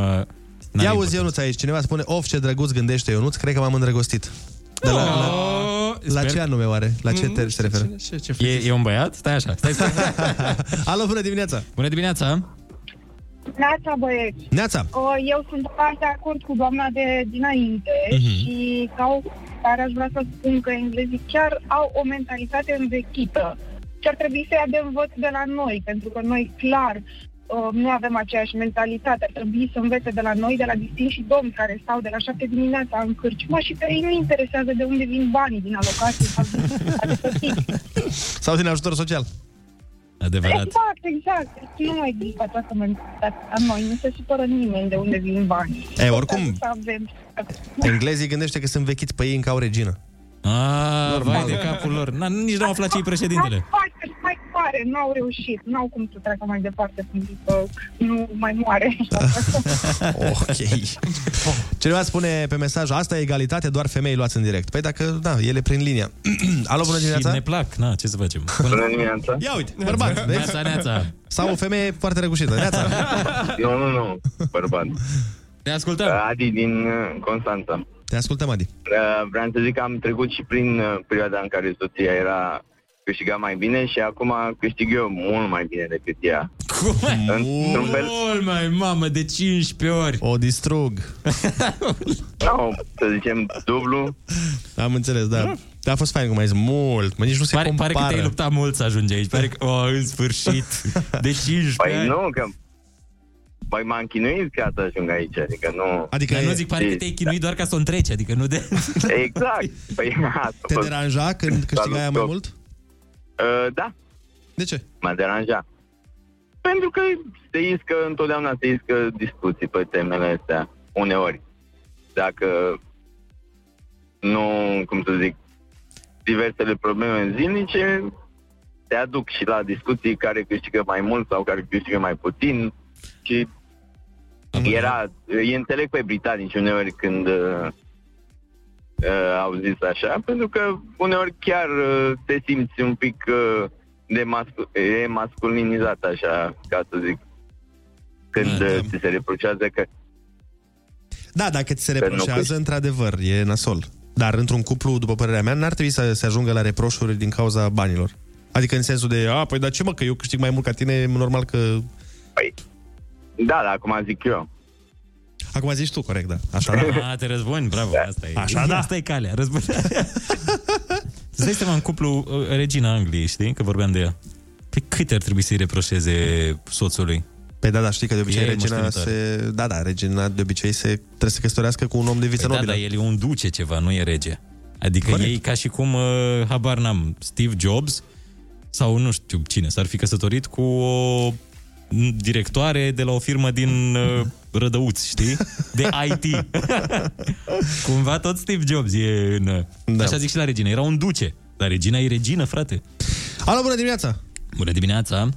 n-are Ia auzi, Ionuț, aici. Cineva spune, of, ce drăguț gândește Ionuț, cred că m-am îndrăgostit. De la, la, la sper- ce anume oare? La ce te, se referă? E, e un băiat? Stai așa, stai, stai. Alo, bună dimineața! Bună dimineața! Neața, băieți. Neața! O, Eu sunt foarte de acord cu doamna de dinainte Mhm. și ca o care aș vrea să spun că englezii chiar au o mentalitate învechită și ar trebui să ia de învăț de la noi, pentru că noi clar uh, nu avem aceeași mentalitate. Ar trebui să învețe de la noi, de la distinși domni care stau de la șapte dimineața în cârciumă și pe ei nu interesează de unde vin banii din alocație sau din adăpătiri. Sau din ajutor social. Adevărat. Exact, exact. Nu mai există această mentalitate a noi. Nu se supără nimeni de unde vin banii. E, oricum- Să avem. Englezii gândește că sunt vechiți pe ei încă au regină. Ah, vai de capul lor. Na, nici nu au aflat ce președintele. Mai, mai pare, n-au reușit. N-au cum să treacă mai departe, pentru că nu mai moare. ok. Cineva spune pe mesaj, asta e egalitate, doar femei luați în direct. Păi dacă, da, ele prin linia. Alo, bună dimineața! Și ne plac, na, ce să facem? Bună dimineața. Ia uite, bărbat, vezi? Neața, neața. Sau o femeie foarte răgușită. Neața. Nu, nu, nu, bărbat. Te ascultăm. Adi din uh, Constanța. Te ascultăm, Adi. Uh, Vreau să zic că am trecut și prin uh, perioada în care soția era câștiga mai bine și acum câștig eu mult mai bine decât ea. Cum? Într-un fel, Mult mai mamă, de 15 ori. O distrug. no, să zicem dublu. Am înțeles, da. Dar a fost fain cum ai zis, mult. Mă, nici nu se Pare, compară. pare că te-ai luptat mult să ajungi aici. Pare că, oh, în sfârșit, de 15 Păi ani. nu, că Păi m-am chinuit ca să ajung aici, adică nu... Adică Dar nu e- zic, pare că te-ai chinuit doar ca să o întreci, adică nu de... Exact. Păi asta a Te fost. deranja când câștigai aia mai Salut, mult? Uh, da, De ce? m-a deranjat. Pentru că se iscă, întotdeauna se iscă discuții pe temele astea, uneori. Dacă nu, cum să zic, diversele probleme zilnice, te aduc și la discuții care câștigă mai mult sau care câștigă mai puțin și era, îi înțeleg pe britanici uneori când uh, uh, au zis așa, pentru că uneori chiar uh, te simți un pic uh, de mascu- e masculinizat așa, ca să zic, când uh, ți se reproșează că Da, dacă ți se Că nu reproșează, câștigi. într-adevăr, e nasol. Dar într-un cuplu, după părerea mea, n-ar trebui să se ajungă la reproșuri din cauza banilor. Adică în sensul de, a, păi dar ce mă, că eu câștig mai mult ca tine, e normal că... da, da, acum zic eu. Acum zici tu, corect, da. Așa, da. A, te răzbuni, bravo, asta e. Așa, da. Asta e calea, răzbunarea. Îți dai seama, în cuplu, uh, regina Angliei, știi, că vorbeam de ea. Pe cât ar trebui să-i reproșeze soțului? Păi da, da, știi că de obicei E regina moștenitoare. se... Da, da, regina de obicei se... trebuie să căsătorească cu un om de viță Păi da, nobilă. dar el e un duce ceva, nu e rege. Adică Corect. ei ca și cum, uh, habar n-am, Steve Jobs sau nu știu cine, s-ar fi căsătorit cu o directoare de la o firmă din uh, Rădăuți, știi? De IT. Cumva tot Steve Jobs e în... Da. Așa zic și la regina, era un duce. Dar regina e regină, frate. Alo, bună dimineața! Bună dimineața!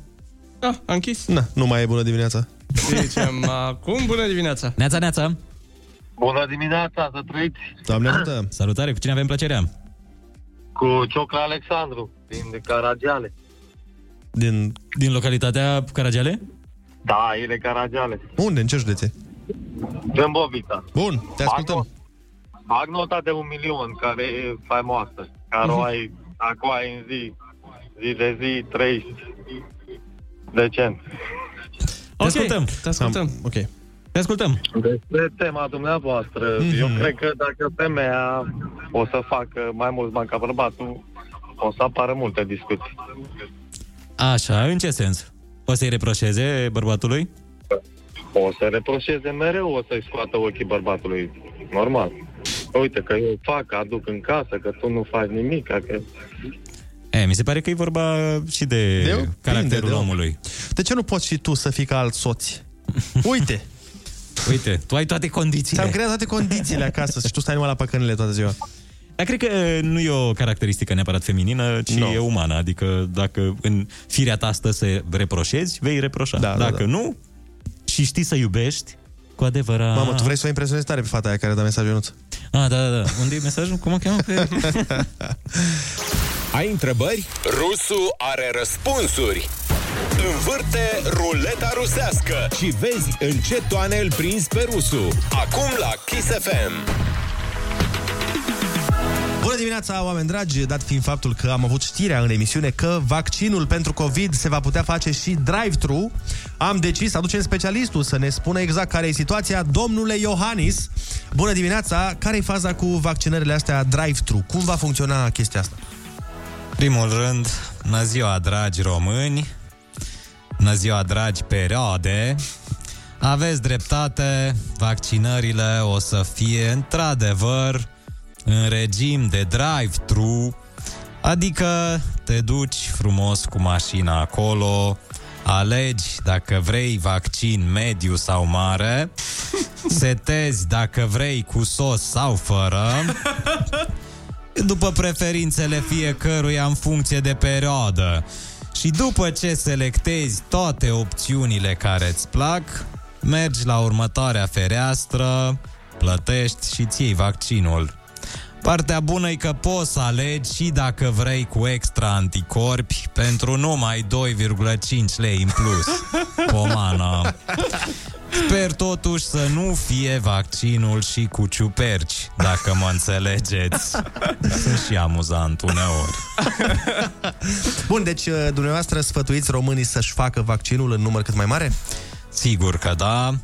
Ah, a închis. Na, nu mai e bună dimineața. Zicem acum, bună dimineața. Neața, neața! Bună dimineața, să trăiți Doamne ajută! Salutare, cu cine avem plăcerea? cu Ciocla Alexandru din Caragiale. Din... Din localitatea Caragiale? Da, ele Caragiale. Unde? În ce județe? În Bobița. Bun, te ascultăm. Agnota de un milion, care e faimoasă, care o ai, acum ai în zi, zi de zi, 30 decent. Te ascultăm. Te ascultăm. ok. Te ascultăm. Despre tema dumneavoastră, Mhm. mm-hmm. eu cred că dacă femeia o să facă mai mult bani ca bărbatul, o să apară multe discuții. Așa, în ce sens? O să-i reproșeze bărbatului? O să reproșeze mereu, o să-i scoată ochii bărbatului. Normal. Uite că eu fac, aduc în casă, că tu nu faci nimic, că... E, mi se pare că e vorba și de, De- de caracterul de om. omului. De ce nu poți și tu să fii ca alți soți? Uite! Uite, tu ai toate condițiile. Ți-am creat toate condițiile acasă și tu stai numai la păcănele toată ziua. Dar cred că nu e o caracteristică neapărat feminină, ci Nu. e umană. Adică dacă în firea ta stă să reproșezi, vei reproșa. Da, da, dacă da. nu și știi să iubești, cu adevărat... Mamă, tu vrei să o impresionezi tare pe fata aia care dă mesajul Ionuț. Ah, da, da, da. Unde e mesajul? Cum o cheamă? Pe... Ai întrebări? Rusu are răspunsuri. Învârte ruleta rusească și vezi în ce toane îl prinzi pe Rusu. Acum la Kiss FM. Bună dimineața, oameni dragi, dat fiind faptul că am avut știrea în emisiune că vaccinul pentru COVID se va putea face și drive-thru, am decis să aducem specialistul să ne spună exact care e situația. Domnule Iohannis, bună dimineața, care e faza cu vaccinările astea drive-thru? Cum va funcționa chestia asta? Primul rând, bună ziua, dragi români, bună ziua, dragi perioade. Aveți dreptate, vaccinările o să fie într-adevăr în regim de drive-thru, adică te duci frumos cu mașina acolo, alegi dacă vrei vaccin mediu sau mare, setezi dacă vrei cu sos sau fără, după preferințele fiecăruia în funcție de perioadă. Și după ce selectezi toate opțiunile care îți plac, mergi la următoarea fereastră, plătești și ți iei vaccinul. Partea bună e că poți să alegi și dacă vrei cu extra anticorpi pentru numai 2,5 lei în plus. Pomană. Sper totuși să nu fie vaccinul și cu ciuperci, dacă mă înțelegeți. Sunt și amuzant uneori. Bun, deci uh, dumneavoastră sfătuiți românii să-și facă vaccinul în număr cât mai mare? Sigur că da.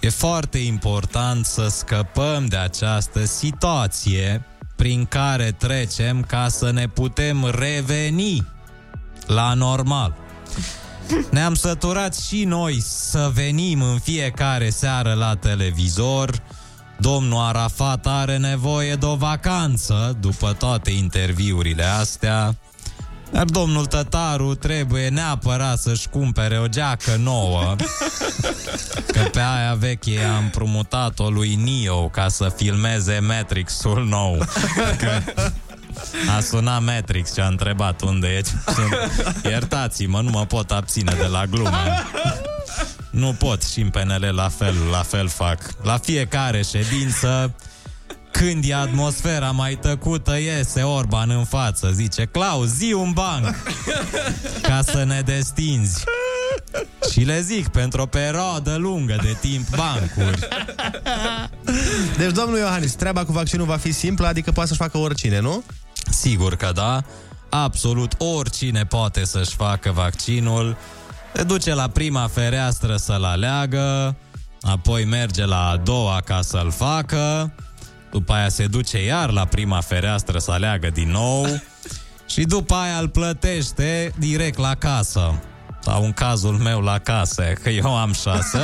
E foarte important să scăpăm de această situație prin care trecem ca să ne putem reveni la normal. Ne-am săturat și noi să venim în fiecare seară la televizor. Domnul Arafat are nevoie de o vacanță după toate interviurile astea. Dar domnul Tătaru trebuie neapărat să-și cumpere o geacă nouă Că pe aia veche a împrumutat-o lui Neo Ca să filmeze Matrix-ul nou. Că a sunat Matrix și a întrebat unde e. Sunt... Iertați-mă, nu mă pot abține de la glume. Nu pot și în PNL la fel, la fel fac. La fiecare ședință când e atmosfera mai tăcută, iese Orban în față, zice Claus, zi un banc ca să ne destinzi. Și le zic, pentru o perioadă lungă de timp, bancuri. Deci, domnul Iohannis, treaba cu vaccinul va fi simplă, adică poate să-și facă oricine, nu? Sigur că da. Absolut oricine poate să-și facă vaccinul. Se duce la prima fereastră să-l aleagă, apoi merge la a doua ca să-l facă, după aia se duce iar la prima fereastră să aleagă din nou și după aia îl plătește direct la casă. Sau în cazul meu la casă, că eu am șase.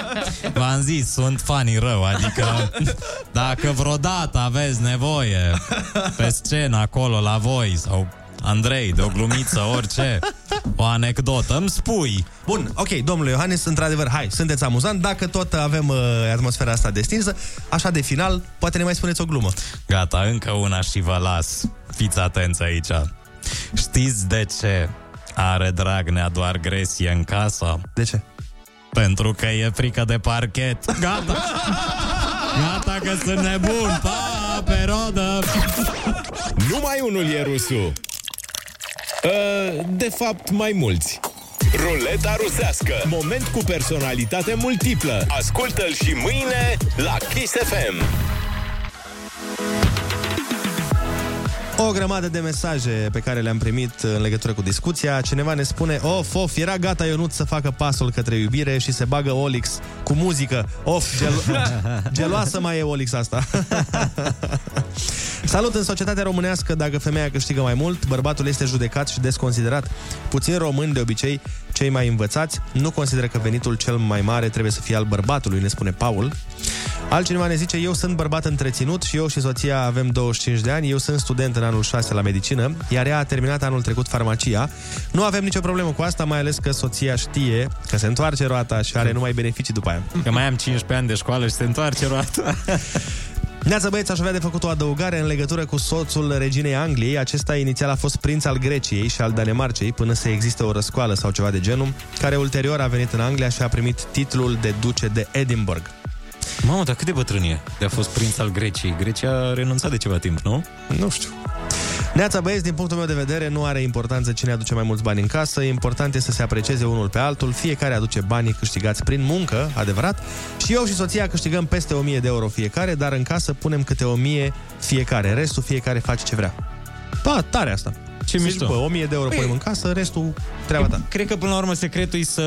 V-am zis, sunt fanii rău, adică dacă vreodată aveți nevoie pe scenă acolo la voi sau Andrei, de o glumiță, orice, o anecdotă, îmi spui. Bun, ok, domnule Iohannis, într-adevăr, hai, sunteți amuzant, dacă tot avem uh, atmosfera asta destinsă, așa de final, poate ne mai spuneți o glumă. Gata, încă una și vă las. Fiți atenți aici. Știți de ce are Dragnea doar gresie în casă? De ce? Pentru că e frică de parchet. Gata! Gata că sunt nebun! Pa, pe rodă! Numai unul e rusul. Uh, De fapt, mai mulți. Ruleta rusească. Moment cu personalitate multiplă. Ascultă-l și mâine la Kiss FM. O grămadă de mesaje pe care le-am primit în legătură cu discuția. Cineva ne spune, of, of, era gata Ionut să facă pasul către iubire și se bagă Olix cu muzică. Of, gel- geloasă mai e Olix asta. Salut în societatea românească, dacă femeia câștigă mai mult, bărbatul este judecat și desconsiderat. Puțin români, de obicei, cei mai învățați, nu consideră că venitul cel mai mare trebuie să fie al bărbatului, ne spune Paul. Altcineva ne zice, eu sunt bărbat întreținut și eu și soția avem 25 de ani, eu sunt student în anul 6 la medicină, iar ea a terminat anul trecut farmacia. Nu avem nicio problemă cu asta, mai ales că soția știe că se întoarce roata și are numai beneficii după aia. Că mai am 15 ani de școală și se întoarce roata. Neața băieți, aș avea de făcut o adăugare în legătură cu soțul reginei Angliei. Acesta inițial a fost prinț al Greciei și al Danemarcei până să existe o răscoală sau ceva de genul, care ulterior a venit în Anglia și a primit titlul de duce de Edinburgh. Mamă, dar cât de bătrân e de a fost prinț al Greciei? Grecia a renunțat de ceva timp, nu? Nu știu. Neața băieți, din punctul meu de vedere, nu are importanță cine aduce mai mulți bani în casă, important este să se aprecieze unul pe altul, fiecare aduce banii câștigați prin muncă, adevărat, și eu și soția câștigăm peste 1000 de euro fiecare, dar în casă punem câte 1000 fiecare, restul fiecare face ce vrea. Da, tare asta. Ce Zici, mișto. Bă, 1000 de euro Păi- punem în casă, restul treaba ta. Cred că până la urmă secretul e să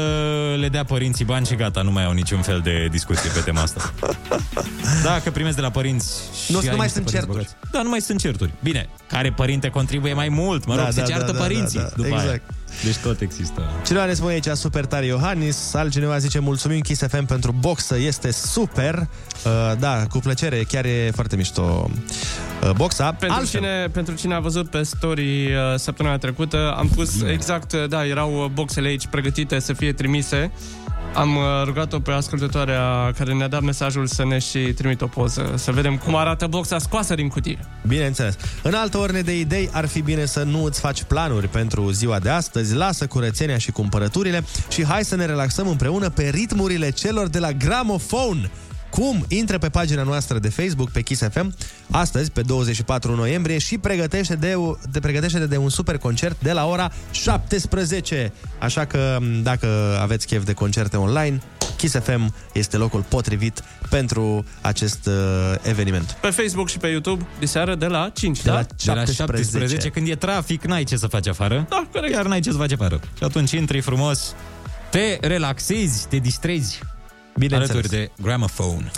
le dea părinții bani și gata, nu mai au niciun fel de discuție pe tema asta. Dacă primesc de la părinți și Nu- ai nu mai niște sunt părinți certuri. bogați. Da, nu mai sunt certuri. Bine, care părinte contribuie mai mult, mă rog, Da, se da, ceartă da, da, părinții da, da. după aia. Exact. Deci tot există. Cineva ne spune aici super tare Iohannis, altcineva zice mulțumim Kiss FM pentru boxă, este super. Uh, da, cu plăcere, chiar e foarte mișto uh, boxa. Pentru cine, pentru cine a văzut pe story uh, săptămâna trecută, am pus Bine. exact, uh, da, erau uh, boxele aici pregătite să fie trimise. Am uh, rugat-o pe ascultătoarea care ne-a dat mesajul să ne și trimit o poză, să vedem cum arată boxa scoasă din cutie. Bineînțeles. În altă ordine de idei, ar fi bine să nu îți faci planuri pentru ziua de astăzi, lasă curățenia și cumpărăturile și hai să ne relaxăm împreună pe ritmurile celor de la Gramophone. Cum? Intră pe pagina noastră de Facebook, pe Kiss FM, astăzi, pe 24 noiembrie, și pregătește de, de, pregătește de un super concert de la ora 17. Așa că, m, dacă aveți chef de concerte online, Kiss FM este locul potrivit pentru acest uh, eveniment. Pe Facebook și pe YouTube, de seară de la 5, De da? la De la 17, când e trafic, n-ai ce să faci afară. Da, corect. Chiar n-ai ce să faci afară. Și atunci intri frumos, te relaxezi, te distrezi. Bineînțeles. Alături de Gramophone.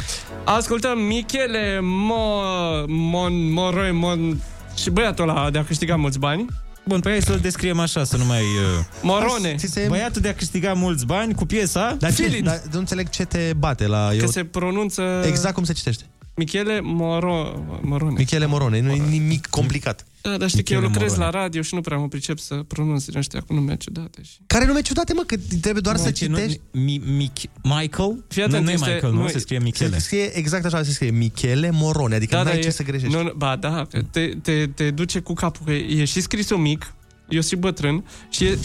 Ascultăm Michele Mo... Mon... Moroi... Mon... Și băiatul ăla de a câștiga mulți bani. Bun, pe hai să-l descriem așa, să nu mai... Uh... Morone. Ți se- Băiatul de a câștiga mulți bani cu piesa... Dar, ce, Filin. dar nu înțeleg ce te bate la... Că Eu, se pronunță... exact cum se citește. Michele Moro... Morone. Michele Morone, nu e nimic complicat. Da, dar știi că eu Michele lucrez Morone. la radio și nu prea mă pricep să pronunț din ăștia cu nume ciudate. Și... Care nume ciudate, mă, că trebuie doar să ce, nu- citești. Mi, Mic, Michael? Fii nu, atent, nu e este- Michael, nu, nu se e- scrie Se Michele. scrie exact așa, se scrie Michele Morone, adică Da, n-ai dar ce e, să greșești. Nu, nu, ba, da, că te, te, te duce cu capul, că e și scrisul mic, eu și bătrân și e,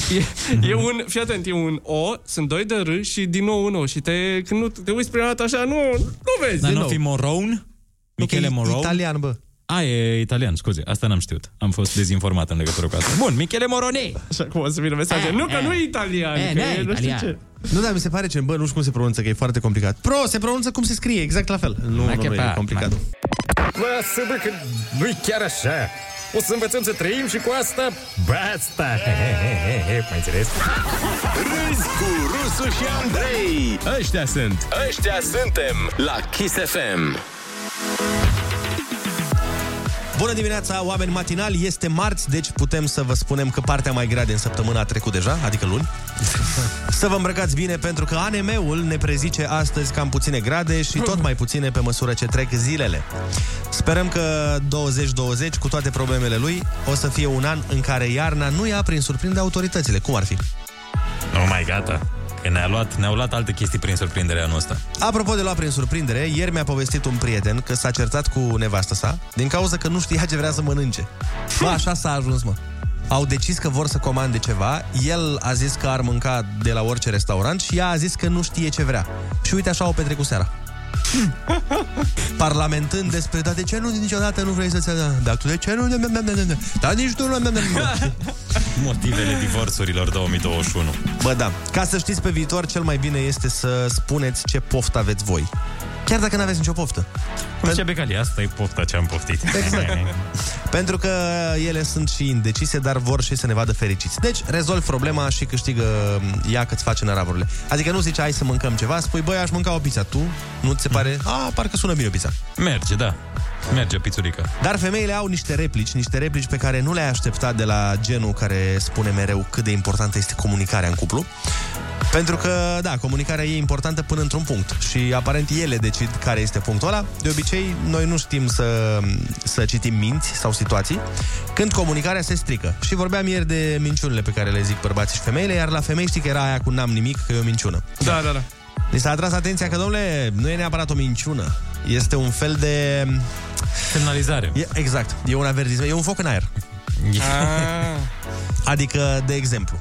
e, e un, fii atent, e un O, sunt doi de R și din nou un O și te, când nu te uiți prima dată așa, nu, nu vezi. Dar din nu nou. fi Morone? Nu, că Michele e Morone? Italian, bă. A, e italian, scuze. Asta n-am știut. Am fost dezinformat în legătură cu asta. Bun, Michele Morone! Așa cum o să vină mesaje. Eh, Nu, că eh. nu e italian, Eh, că n-e e nu știu italian. ce. Nu, dar mi se pare ce, bă, nu știu cum se pronunță, că e foarte complicat. Pro, se pronunță cum se scrie, exact la fel. Nu, Mai nu, că nu e pa, complicat. Lasă, bă, că nu-i chiar așa. O să învățăm să trăim și cu asta basta. Mai înțeles? Râzi cu Rusu și Andrei. Ăștia sunt. Ăștia suntem la Kiss FM. Bună dimineața, oameni matinali, este marți, deci putem să vă spunem că partea mai grea din săptămâna a trecut deja, adică luni. să vă îmbrăcați bine pentru că ANM-ul ne prezice astăzi cam puține grade și tot mai puține pe măsură ce trec zilele. Sperăm că 2020, cu toate problemele lui, o să fie un an în care iarna nu ia prin surprinde autoritățile. Cum ar fi? Nu mai gata. Că ne-a luat, ne-au luat alte chestii prin surprinderea anul ăsta. Apropo de luat prin surprindere, ieri mi-a povestit un prieten că s-a certat cu nevastă sa din cauza că nu știa ce vrea să mănânce. Bă, așa s-a ajuns, mă. Au decis că vor să comande ceva, el a zis că ar mânca de la orice restaurant și ea a zis că nu știe ce vrea. Și uite așa au petrecut seara. Parlamentând despre, dar de ce nu niciodată nu vrei să-ți... Dar tu de ce nu... Dar nici tu nu... Motivele divorțurilor 2021. Bă, da. Ca să știți pe viitor, cel mai bine este să spuneți ce poftă aveți voi. Chiar dacă nu aveți nicio poftă. Cum zicea Becali, asta e pofta ce am poftit. Exact. Pentru că ele sunt și indecise, dar vor și să ne vadă fericiți. Deci, rezolvi problema și câștigă ea că-ți face năravurile. Adică nu zici, hai să mâncăm ceva, spui, băi, aș mânca o pizza. Tu nu ți se pare, a, parcă sună bine o pizza. Merge, da. Merge o pizzurică. Dar femeile au niște replici, niște replici pe care nu le-ai așteptat de la genul care spune mereu cât de importantă este comunicarea în cuplu. Pentru că, da, comunicarea e importantă până într-un punct și aparent ele decid care este punctul ăla. De obicei, noi nu știm să, să citim minți sau situații când comunicarea se strică. Și vorbeam ieri de minciunile pe care le zic bărbații și femeile, iar la femei știi că era aia cu n-am nimic, că e o minciună. Da, da, da. Ni s-a atras atenția că, domnule, nu e neapărat o minciună. Este un fel de... Semnalizare. E, exact. E un avertisment. E un foc în aer. Ah. Adică, de exemplu,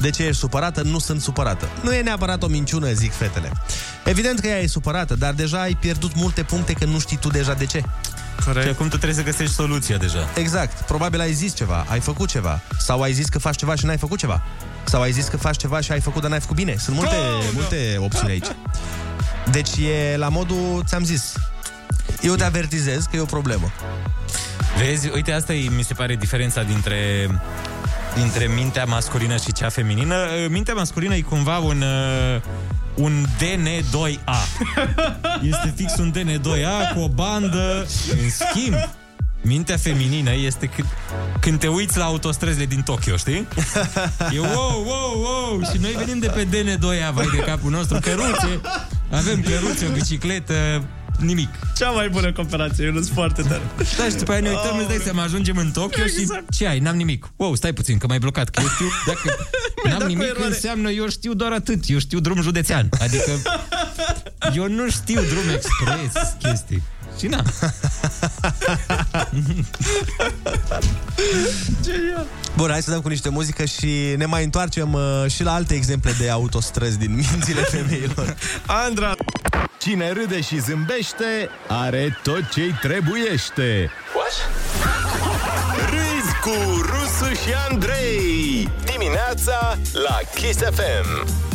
de ce ești supărată? Nu sunt supărată. Nu e neapărat o minciună, zic fetele. Evident că ea e supărată, dar deja ai pierdut multe puncte că nu știi tu deja de ce. Corect. Și acum tu trebuie să găsești soluția deja. Exact. Probabil ai zis ceva, ai făcut ceva. Sau ai zis că faci ceva și n-ai făcut ceva. Sau ai zis că faci ceva și ai făcut, dar n-ai făcut bine. Sunt multe, multe opțiuni aici. Deci e la modul, ți-am zis, eu te avertizez că e o problemă. Vezi, uite, asta e, mi se pare, diferența dintre dintre mintea masculină și cea feminină. Mintea masculină e cumva un uh, un DN2A. Este fix un DN2A cu o bandă. În schimb, mintea feminină este când, când te uiți la autostrăzile din Tokyo, știi? E wow, wow, wow Și noi venim de pe DN2A, vai de capul nostru Căruțe, avem căruțe, o bicicletă Nimic. Cea mai bună comparație, eu nu sunt foarte tare. Da, și după aia ne uităm, îți dai seama, ajungem în Tokyo Exact. și ce ai? N-am nimic. Wow, stai puțin, că m-ai blocat. Că eu știu, dacă Mi-ai n-am dat cu nimic, eroare. înseamnă eu știu doar atât. Eu știu drum județean. Adică eu nu știu drum expres chestii. Și na. Genial. Bun, hai să dăm cu niște muzică și ne mai întoarcem uh, și la alte exemple de autostrăzi din mințile femeilor. Andra! Cine râde și zâmbește, are tot ce-i trebuiește. Râzi cu Rusu și Andrei. Dimineața la Kiss FM.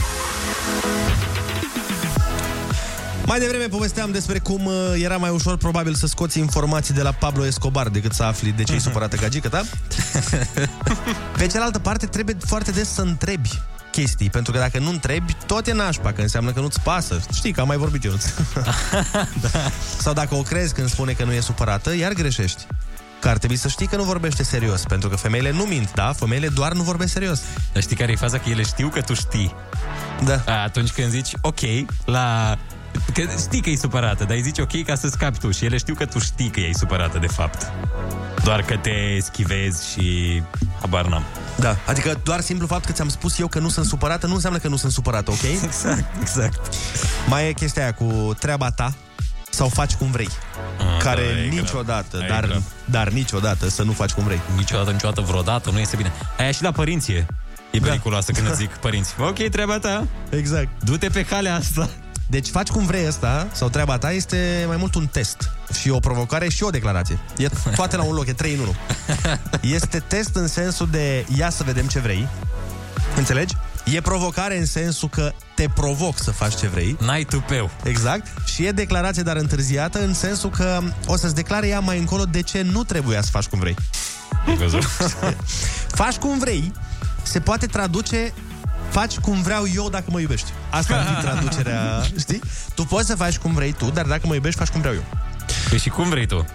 Mai devreme povesteam despre cum uh, era mai ușor probabil să scoți informații de la Pablo Escobar decât să afli de ce e supărată gagică ta. Pe cealaltă parte, trebuie foarte des să întrebi chestii, pentru că dacă nu întrebi, tot e nașpa, că înseamnă că nu-ți pasă. Știi că am mai vorbit eu. da. Sau dacă o crezi când spune că nu e supărată, iar greșești. Că ar trebui să știi că nu vorbește serios, pentru că femeile nu mint, da? Femeile doar nu vorbesc serios. Dar știi care e faza? Că ele știu că tu știi. Da. A, atunci când zici ok la... Că știi că e supărată, dar îi zici ok ca să scapi tu și ele știu că tu știi că e supărată de fapt. Doar că te schivezi și habar n-am. Da, adică doar simplu fapt că ți-am spus eu că nu sunt supărată nu înseamnă că nu sunt supărată, ok? Exact, exact. Mai e chestia aia cu treaba ta sau faci cum vrei. Ah, care da, e niciodată, grav. E dar, grav. dar niciodată să nu faci cum vrei. Niciodată, niciodată, vreodată, nu este bine. Aia și la părinți e. E periculoasă când îți zic părinți. Ok, treaba ta. Exact. Du-te pe calea asta. Deci faci cum vrei asta, sau treaba ta, este mai mult un test. Și o provocare și o declarație. E toate la un loc, e 3 în 1. Este test în sensul de ia să vedem ce vrei. Înțelegi? E provocare în sensul că te provoc să faci ce vrei. N-ai tupeu. Exact. Și e declarație, dar întârziată, în sensul că o să-ți declare ea mai încolo de ce nu trebuia să faci cum vrei. faci cum vrei se poate traduce faci cum vreau eu dacă mă iubești. Asta ar fi traducerea, știi? Tu poți să faci cum vrei tu, dar dacă mă iubești, faci cum vreau eu. Păi și cum vrei tu?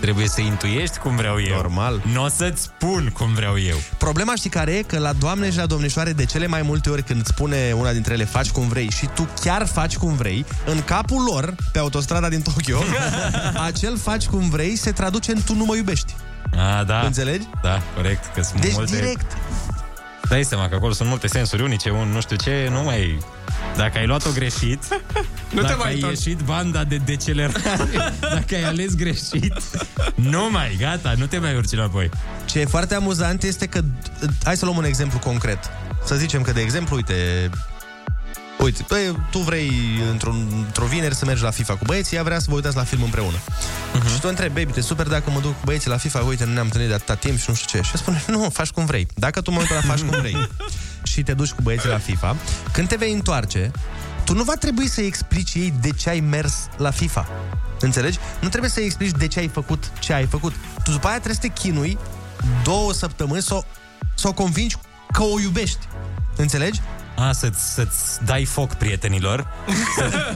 Trebuie să intuiești cum vreau eu. Normal. Nu o să-ți spun cum vreau eu. Problema știi care e? Că la doamne și la domnișoare de cele mai multe ori când îți spune una dintre ele faci cum vrei și tu chiar faci cum vrei, în capul lor, pe autostrada din Tokyo, acel faci cum vrei se traduce în tu nu mă iubești. A, da. Înțelegi? Da, corect. Că sunt Deci multe... direct. Dai seama că acolo sunt multe sensuri unice, un nu știu ce, nu mai... Dacă ai luat-o greșit, Nu te dacă mai ai întorci. ieșit banda de decelerare, dacă ai ales greșit, nu mai, gata, nu te mai urci înapoi. Ce e foarte amuzant este că hai să luăm un exemplu concret. Să zicem că, de exemplu, uite, Uite, băi, tu vrei într-un, într-o vineri să mergi la FIFA cu băieții, ea vrea să vă uitați la film împreună. Uh-huh. Și tu întrebi, baby, te super dacă mă duc cu băieții la FIFA, uite, nu ne-am întâlnit de atâta timp și nu știu ce. Și ea spune, nu, faci cum vrei. Dacă tu mă uit la faci cum vrei și te duci cu băieții la FIFA, când te vei întoarce, tu nu va trebui să-i explici ei de ce ai mers la FIFA. Înțelegi? Nu trebuie să-i explici de ce ai făcut ce ai făcut. Tu după aia trebuie să te chinui două săptămâni să o, să o convingi că o iubești. Înțelegi? A, să-ți, să-ți dai foc prietenilor. Să...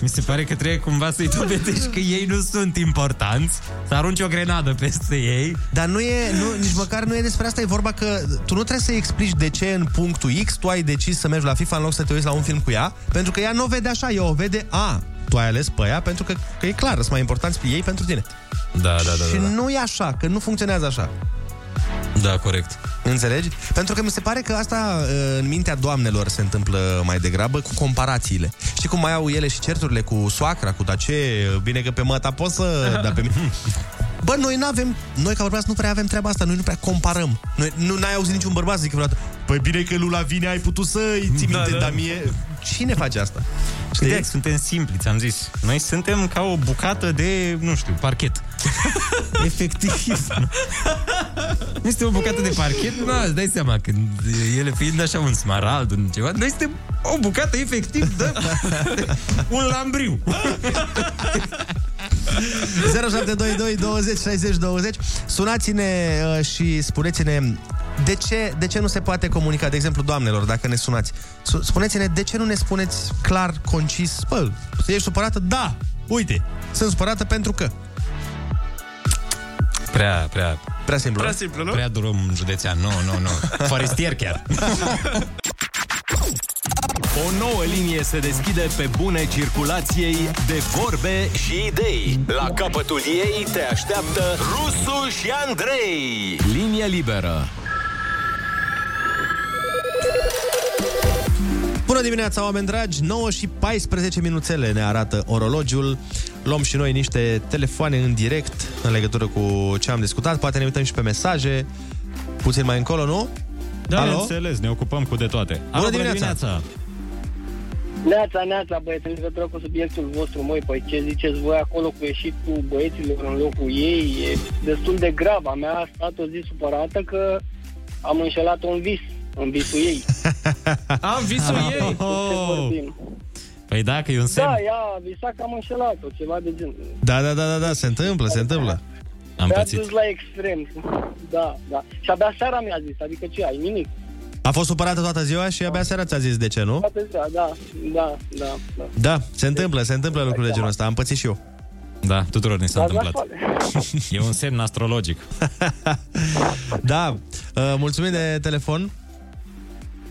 Mi se pare că trebuie cumva să-i dovedești că ei nu sunt importanți, să arunci o grenadă peste ei. Dar nu e, nu, nici măcar nu e despre asta, e vorba că tu nu trebuie să-i explici de ce în punctul X tu ai decis să mergi la FIFA în loc să te uiți la un film cu ea, pentru că ea nu o vede așa, ea o vede, a, tu ai ales pe ea pentru că, că e clar, sunt mai importanți ei pentru tine. Da, da, da. Și da, da. nu e așa, că nu funcționează așa. Da, corect. Înțelegi? Pentru că mi se pare că asta uh, în mintea doamnelor se întâmplă mai degrabă cu comparațiile. Știi cum mai au ele și certurile cu soacra, cu dace, bine că pe măta poți să... dar pe mine... Bă, noi nu avem, noi ca bărbați nu prea avem treaba asta, noi nu prea comparăm. Noi nu n-ai auzit niciun bărbat să zică vreodată, păi bine că Lula vine, ai putut să-i ții Da, minte, da. dar mie... Cine face asta? Știi? Suntem simpli, ți-am zis. Noi suntem ca o bucată de, nu știu, parchet. Efectiv. Este o bucată de parchet, nu, îți dai seama, când ele fiind așa un smarald, un ceva, noi suntem o bucată efectiv de un lambriu. 0722 20 60 20 Sunați-ne uh, și spuneți-ne de ce, de ce nu se poate comunica, de exemplu, doamnelor, dacă ne sunați. Su- Spuneți-ne de ce nu ne spuneți clar, concis, bă, ești supărată? Da, uite, sunt supărată pentru că. Prea, prea... Prea simplu. Prea simplu, nu? Prea drum județean, nu, nu, nu. Forestier chiar. O nouă linie se deschide pe bune circulației de vorbe și idei. La capătul ei te așteaptă Rusu și Andrei. Linie liberă. Bună dimineața, oameni dragi! 9 și 14 minuțele ne arată orologiul. Luăm și noi niște telefoane în direct în legătură cu ce am discutat. Poate ne uităm și pe mesaje puțin mai încolo, nu? Da, Alo? înțeles, ne ocupăm cu de toate. Alo, Bună dimineața! Neața, neața, băieți, în legătură cu subiectul vostru, măi, păi ce ziceți voi acolo cu ieșitul băieților în locul ei, e destul de grav. A mea a stat o zi supărată că am înșelat un vis, în visul ei. Am visul Despre ei. ce vorbim. Păi da, că e un semn. Da, ea vi s-a cam înșelat-o, ceva de genul. Da, da, da, da, da, se întâmplă, se întâmplă. Am Mi-a pățit. dus la extrem. Da, da. Și abia seara mi-a zis, adică ce ai, nimic. A fost supărată toată ziua și abia seara ți-a zis de ce, nu? Toată ziua, da, da, da. da. Da, se întâmplă, se întâmplă lucruri de genul ăsta. Am pățit și eu. Da, tuturor ni s-a Dați întâmplat. E un semn astrologic. Da, uh, mulțumim de telefon.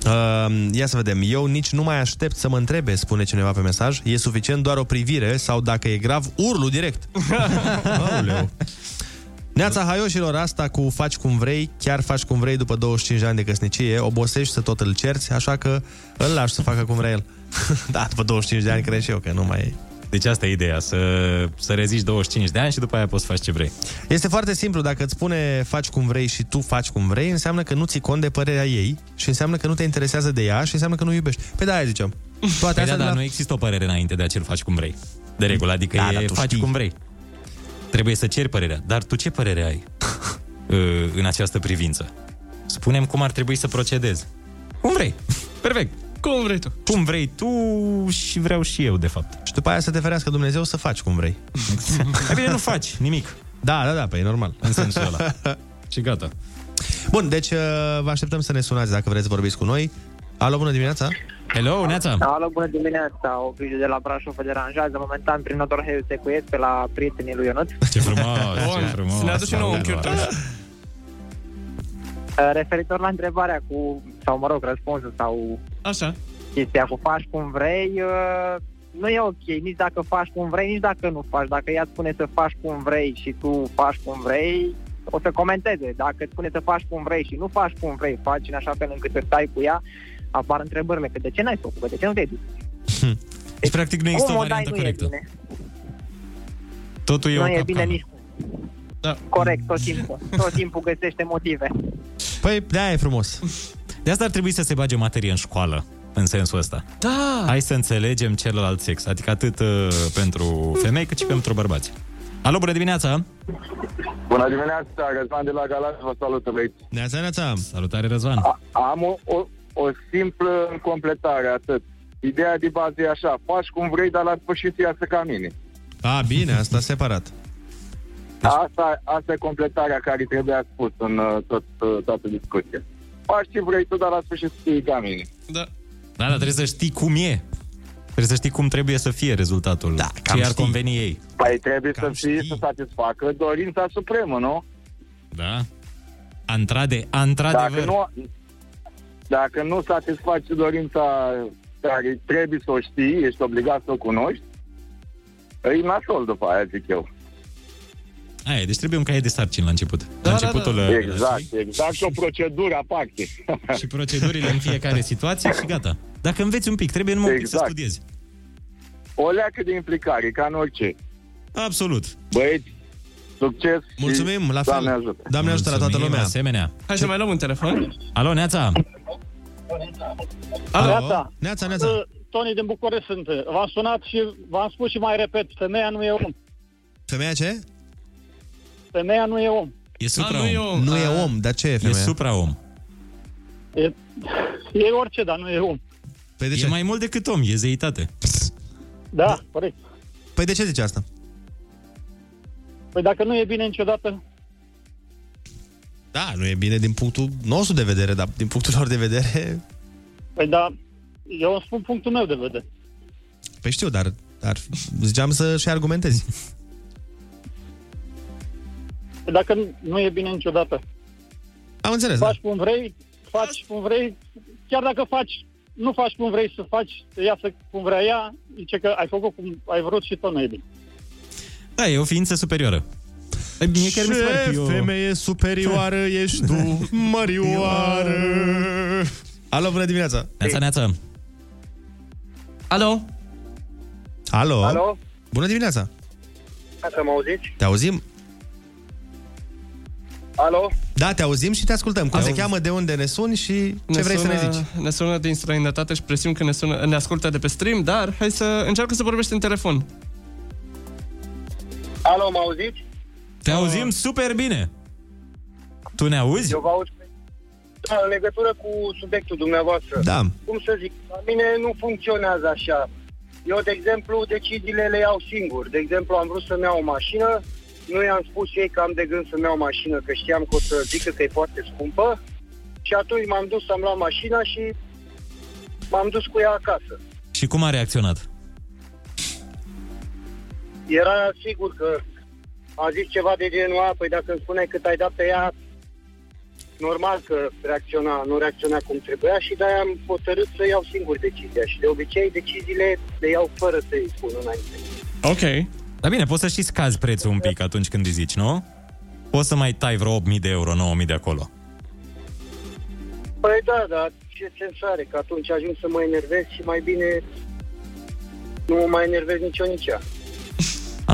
Uh, ia să vedem. Eu nici nu mai aștept să mă întrebe, spune cineva pe mesaj. E suficient doar o privire sau dacă e grav, urlu direct. Aoleu. Neața haioșilor, asta cu faci cum vrei, chiar faci cum vrei după 25 de ani de căsnicie, obosești să tot îl cerți, așa că îl lași să facă cum vrea el. da, după 25 de ani cred și eu că nu mai e. Deci asta e ideea, să, să reziști 25 de ani și după aia poți să faci ce vrei. Este foarte simplu, dacă îți spune faci cum vrei și tu faci cum vrei, înseamnă că nu ții cont de părerea ei și înseamnă că nu te interesează de ea și înseamnă că nu o iubești. Pe da, aia ziceam. Toate Păi da, astea de dar la... nu există o părere înainte de a-ți faci cum vrei. De regulă, adică Da, da, dar e tu faci știi. cum vrei. Trebuie să ceri părerea. Dar tu ce părere ai uh, în această privință? Spunem cum ar trebui să procedezi. Cum vrei. Perfect. Cum vrei tu. Cum vrei tu și vreau și eu, de fapt. Și după aia să te ferească Dumnezeu să faci cum vrei. Mai bine nu faci nimic. Da, da, da, pe e normal. În sensul ăla. și gata. Bun, deci uh, vă așteptăm să ne sunați dacă vreți să vorbiți cu noi. Alo, bună dimineața! Hello, Neața! Alo, bună dimineața, o grijă de la Brașov vă deranjează momentan prin Nodorheiu Secuiesc pe la prietenii lui Ionuț. Ce frumos, ce Bun, frumos. să ne aduci și nouă un chiurtoș. Uh, Referitor la întrebarea cu, sau mă rog, răspunsul sau Așa. chestia cu faci cum vrei, uh, nu e ok, nici dacă faci cum vrei, nici dacă nu faci. Dacă ea îți spune să faci cum vrei și tu faci cum vrei, o să comenteze. Dacă îți spune să faci cum vrei și nu faci cum vrei, faci în așa fel încât să stai cu ea, apar întrebările, că de ce n-ai făcut, că de ce nu te-ai dus? Deci, practic, nu există cum o o dai variantă nu e corectă. bine. Totul e nu o e capcană. bine nici Da. Corect, tot timpul. Tot timpul găsește motive. Păi, de e frumos. De asta ar trebui să se bage materie în școală, în sensul ăsta. Da. Hai să înțelegem celălalt sex, adică atât uh, pentru femei cât și pentru bărbați. Alo, bună dimineața! Bună dimineața, Răzvan de la Galați, vă salută, băieți. Neața, neața! Salutare, Răzvan! A, am o, o, o simplă completare, atât. Ideea de bază e așa, faci cum vrei, dar la sfârșit să iasă ca mine. A, bine, asta separat. Asta, asta e completarea care trebuia spus în uh, tot, uh, toată discuția. Faci ce vrei tu, dar la sfârșit să fie ca mine. Da. Da, dar trebuie să știi cum e. Trebuie să știi cum trebuie să fie rezultatul. Da, cam ce ar știi. conveni ei. Păi trebuie Cam să fie, să satisfacă dorința supremă, nu? Da? Antrade, într-adevăr. Dacă nu, dacă nu satisfaci dorința care trebuie să o știi, ești obligat să o cunoști, e nasol după aia, zic eu. Aia, deci trebuie un caiet de sarcini la început. Da, la începutul uh, Exact, exact, și o procedură aparte. și procedurile în fiecare situație și gata. Dacă înveți un pic, trebuie numai un pic să Exact. studiezi. O leacă de implicare, ca în orice. Absolut. Băieți, succes Mulțumim, și la fel. Doamne ajută. Doamne ajută la toată Mulțumim, lumea. asemenea. Hai să mai luăm un telefon. Alo, Neața! Alo. Neața. Neața, neața. Uh, Tony din București sunt. V-am sunat și v-am spus și mai repet, femeia nu e om. Femeia ce? Femeia nu e om. E supra nu e om. om. Nu e A. om, dar ce e E femeia? supra-om. E, e orice, dar nu e om. Păi de E ce? mai mult decât om, e zeitate. Da, corect. Păi de ce zice asta? Păi dacă nu e bine niciodată, Da, nu e bine din punctul nostru de vedere, dar din punctul lor de vedere... păi da, eu îmi spun punctul meu de vedere. Păi știu, dar, dar ziceam să și argumentezi. Păi dacă nu- nu e bine niciodată, Am înțeles, da. faci cum vrei, faci cum vrei, chiar dacă faci, nu faci cum vrei să faci, să iasă cum vrea ea, zice că ai făcut cum ai vrut și tot nu e bine. Da, e o ființă superioară. E, Mie chiar mi se pare că e o... femeie superioară ești tu, mărioară. Alo, bună dimineața. Neața, neața. Alo? Alo? Alo? Bună dimineața. Să mă auziți? Te auzim? Alo? Da, te auzim și te ascultăm. Cum Te se auzi. cheamă, de unde ne suni și ce Ne vrei sună, să ne zici? Ne sună din străinătate și presim că ne, sună, ne ascultă de pe stream, dar hai să încearcă să vorbești în telefon. Alo, mă auziți? Te auzim super bine. Tu ne auzi? Eu vă aud da, în legătură cu subiectul dumneavoastră. Da. Cum să zic, la mine nu funcționează așa. Eu, de exemplu, deciziile le iau singur. De exemplu, am vrut să-mi iau o mașină, nu i-am spus ei că am de gând să-mi iau o mașină, că știam că o să zică că e foarte scumpă. Și atunci m-am dus să-mi luau mașina și m-am dus cu ea acasă. Și cum a reacționat? Era sigur că a zis ceva de genul a, păi dacă îmi spuneai cât ai dat pe ea, normal că reacționa, nu reacționa cum trebuia și de-aia am hotărât să iau singur decizia. Și de obicei deciziile le iau fără să-i spun înainte. Ok. Dar bine, poți să și scazi prețul un pic atunci când îi zici, nu? Poți să mai tai vreo 8.000 de euro, 9.000 de acolo. Păi da, dar ce sens are? Că atunci ajung să mă enervez și mai bine nu mă mai enervez nici eu, nici ea. A,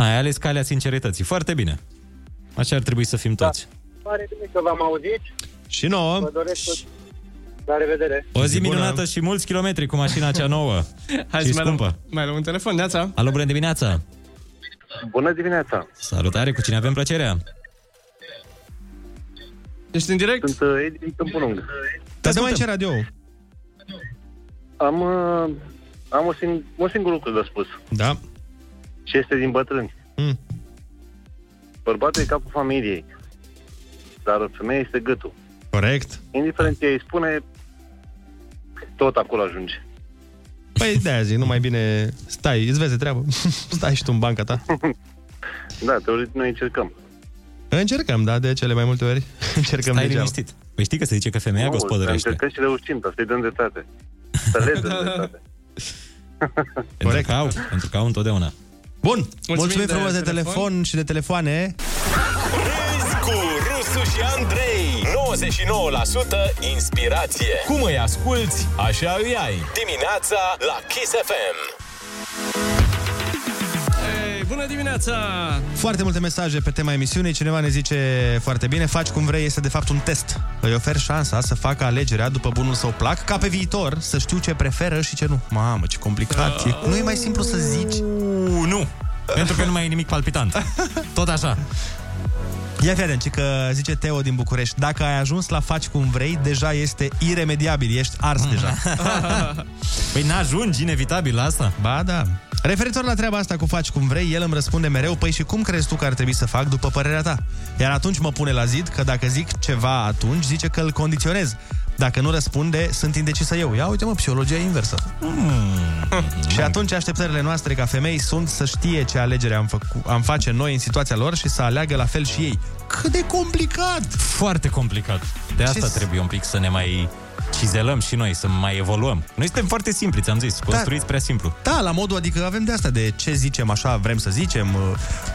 ai ales calea sincerității. Foarte bine. Așa ar trebui să fim toți. Pare bine că v-am auzit. Și nouă. Vă doresc tot... La revedere. O zi minunată și mulți kilometri cu mașina cea nouă. Hai și să mai luăm, scumpă. mai luăm un telefon, Neața. Alo, bună dimineața! Bună dimineața! Salutare, cu cine avem plăcerea? Ești în direct? Sunt uh, Edi din Tâmpulung. Dar dă mai ce radio Am, uh, am un, sing- un singur lucru de spus. Da. Și este din bătrâni. Mm. Bărbatul e capul familiei. Dar femeia este gâtul. Corect. Indiferent ce îi spune, tot acolo ajunge. Păi de-aia zic, nu mai bine stai, îți vezi de treabă. stai și tu în banca ta. Da, teoretic noi încercăm. Încercăm, da, de cele mai multe ori. Încercăm Stai degeaba. liniștit. Păi știi că se zice că femeia Nu, gospodărește. Încercăm și reușim, dar să-i dăm dreptate. Să le dăm dreptate. Pentru că au, pentru că au întotdeauna. Bun, mulțumim, mulțumim de frumos de telefon. telefon și de telefoane. Râzi cu Rusu și Andrei. 99% inspirație. Cum îi asculti, așa îi ai. Dimineața la Kiss FM Hey, bună dimineața! Foarte multe mesaje pe tema emisiunii. Cineva ne zice foarte bine, faci cum vrei, este de fapt un test. Îi ofer șansa să facă alegerea după bunul său plac, ca pe viitor să știu ce preferă și ce nu. Mamă, ce complicat. E, nu e mai simplu să zici? Uh, nu. Pentru că nu mai e nimic palpitant. Tot așa. Ia fi atent, ci că zice Teo din București, dacă ai ajuns la faci cum vrei, deja este iremediabil, ești ars deja. păi n-ajungi inevitabil la asta? Ba da. Referitor la treaba asta cu faci cum vrei, el îmi răspunde mereu, păi și cum crezi tu că ar trebui să fac după părerea ta? Iar atunci mă pune la zid că dacă zic ceva atunci, zice că îl condiționez. Dacă nu răspunde, sunt indecisă eu. Ia uite mă, psihologia inversă. Mm. Și atunci așteptările noastre ca femei sunt să știe ce alegere am, făcu- am face noi în situația lor și să aleagă la fel și ei. Cât de complicat! Foarte complicat. De asta Ce- trebuie un pic să ne mai cizelăm și noi, să mai evoluăm. Noi suntem foarte simpli, ți-am zis, construiți prea simplu. Da, la modul, adică avem de asta, de ce zicem așa, vrem să zicem.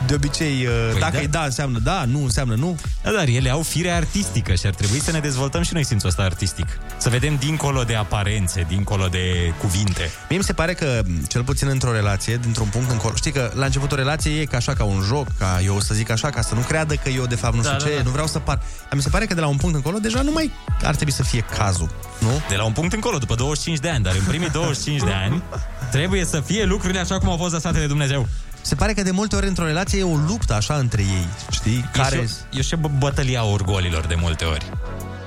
De obicei, Păi dacă da. e da, înseamnă da, nu înseamnă nu. Da, dar ele au fire artistică și ar trebui să ne dezvoltăm și noi simțul ăsta artistic. Să vedem dincolo de aparențe, dincolo de cuvinte. Mie mi se pare că, cel puțin într-o relație, dintr-un punct încolo, știi că la început o relație e ca așa, ca un joc, ca eu să zic așa, ca să nu creadă că eu de fapt nu Da, știu da, ce, da. nu vreau să par. Dar mi se pare că de la un punct încolo deja nu mai ar trebui să fie cazul, nu? De la un punct încolo, după 25 de ani, dar în primii 25 de ani trebuie să fie lucrurile așa cum au fost lăsate de Dumnezeu. Se pare că de multe ori într-o relație e o luptă așa între ei, știi? Care... E și, o, e și bă- bătălia orgolilor de multe ori.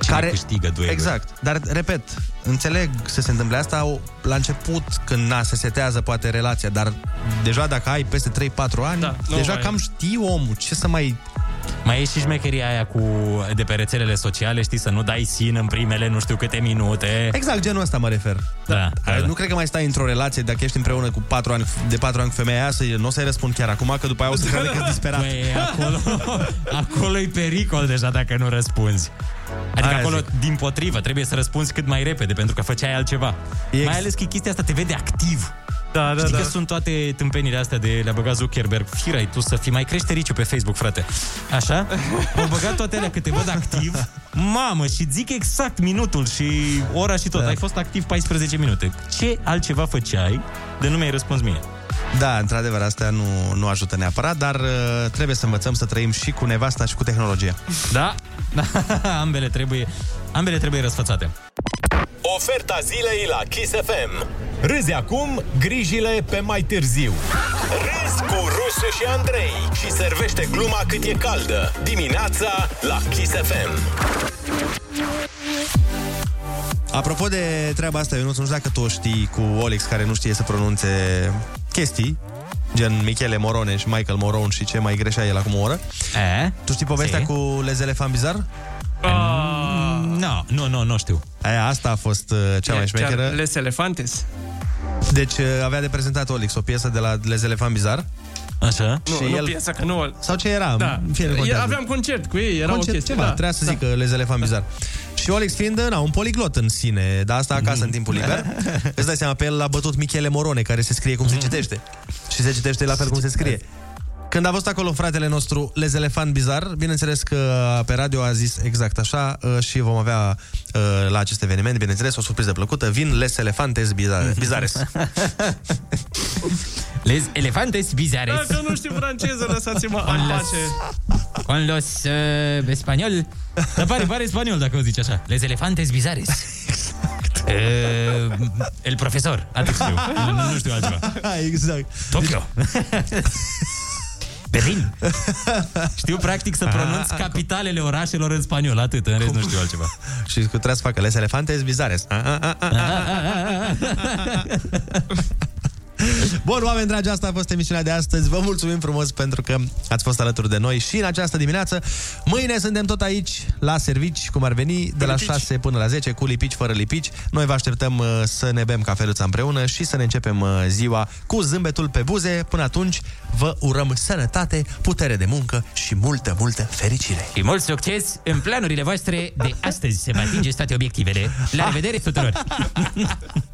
Cine care câștigă duelul. Exact. Dar, repet, înțeleg să se întâmple asta o- la început, când na, se setează poate relația, dar deja dacă ai peste 3-4 ani, Da, nu deja mai- cam știi omul, ce să mai... Mai e și șmecheria aia cu, de pe rețelele sociale, știi, să nu dai sin în primele nu știu câte minute. Exact, genul ăsta mă refer. Da, da, da. Nu cred că mai stai într-o relație dacă ești împreună cu 4 ani, de 4 ani cu femeia aia, să, nu o să-i răspund chiar acum, că după aia o să creadă că ești disperat. Băi, acolo, acolo e pericol deja dacă nu răspunzi. Adică Aia acolo, zic. din potrivă, trebuie să răspunzi cât mai repede, pentru că făceai altceva. Ex- Mai ales că chestia asta te vede activ. Da, da, Știi da. că sunt toate tâmpenile astea de le-a băgat Zuckerberg. Firai tu să fii mai crește riciu pe Facebook, frate. Așa? Au băgat toate alea că te văd activ. Mamă, și zic exact minutul și ora și tot. Da. Ai fost activ 14 minute. Ce altceva făceai de nu mi-ai răspuns mie? Da, într-adevăr, astea nu, nu ajută neapărat, dar uh, trebuie să învățăm să trăim și cu nevasta și cu tehnologia. Da, ambele trebuie, ambele trebuie răsfățate. Oferta zilei la Kiss FM Râzi acum, grijile pe mai târziu Râzi cu Rusu și Andrei Și servește gluma cât e caldă Dimineața la Kiss FM Apropo de treaba asta, eu nu știu dacă tu o știi cu Olex care nu știe să pronunțe chestii, gen Michele Morone și Michael Moron și ce mai greșea el acum o oră. E? Tu știi povestea Si. cu Les Elefant Bizar? Nu, nu, nu, nu știu. Aia, asta a fost uh, cea mai șmecheră. Les Elefantes? Deci uh, avea de prezentat Olix o piesă de la Les Elefant Bizar. Așa. Nu, Și nu el... piesa, că nu... Sau ce era? Da. În fine, nu contează. Aveam concert cu ei, era Concert, o chestie. ceva, da. trebuia să zic că Les Elefant Bizar. Și Olix fiind, na, un poliglot în sine, dar asta acasă în timpul liber, îți dai seama, pe el l-a bătut Michele Morone, care se scrie cum se citește. Și se citește la fel cum se scrie. Când a fost acolo fratele nostru Les Elefant Bizar, bineînțeles că pe radio a zis exact așa uh, și vom avea uh, la acest eveniment, bineînțeles, o surpriză plăcută. Vin Les Elefantes Bizar- Bizares. Les elefantes bizares. Dacă nu știu franceză, lăsați-mă în pace. Con los uh, español. Dar pare, pare spaniol dacă o zici așa. Les elefantes bizares. Uh, el profesor. Atât știu. Nu, nu știu altceva. exact. Tokyo. Berlin. Știu practic să pronunț capitalele orașelor în spaniol, atât, în rest nu știu altceva. și că trebuie să facă Les Elefantes Bizares. A, a, a, a, a. Bun, oameni dragi, asta a fost emisiunea de astăzi. Vă mulțumim frumos pentru că ați fost alături de noi și în această dimineață. Mâine suntem tot aici, la servici, cum ar veni, de la lipici. 6 până la 10, cu lipici, fără lipici. Noi vă așteptăm uh, să ne bem cafeluța împreună și să ne începem uh, ziua cu zâmbetul pe buze. Până atunci, vă urăm sănătate, putere de muncă și multă, multă fericire. Și mult succes în planurile voastre de astăzi. Se va atinge toate obiectivele. La revedere tuturor!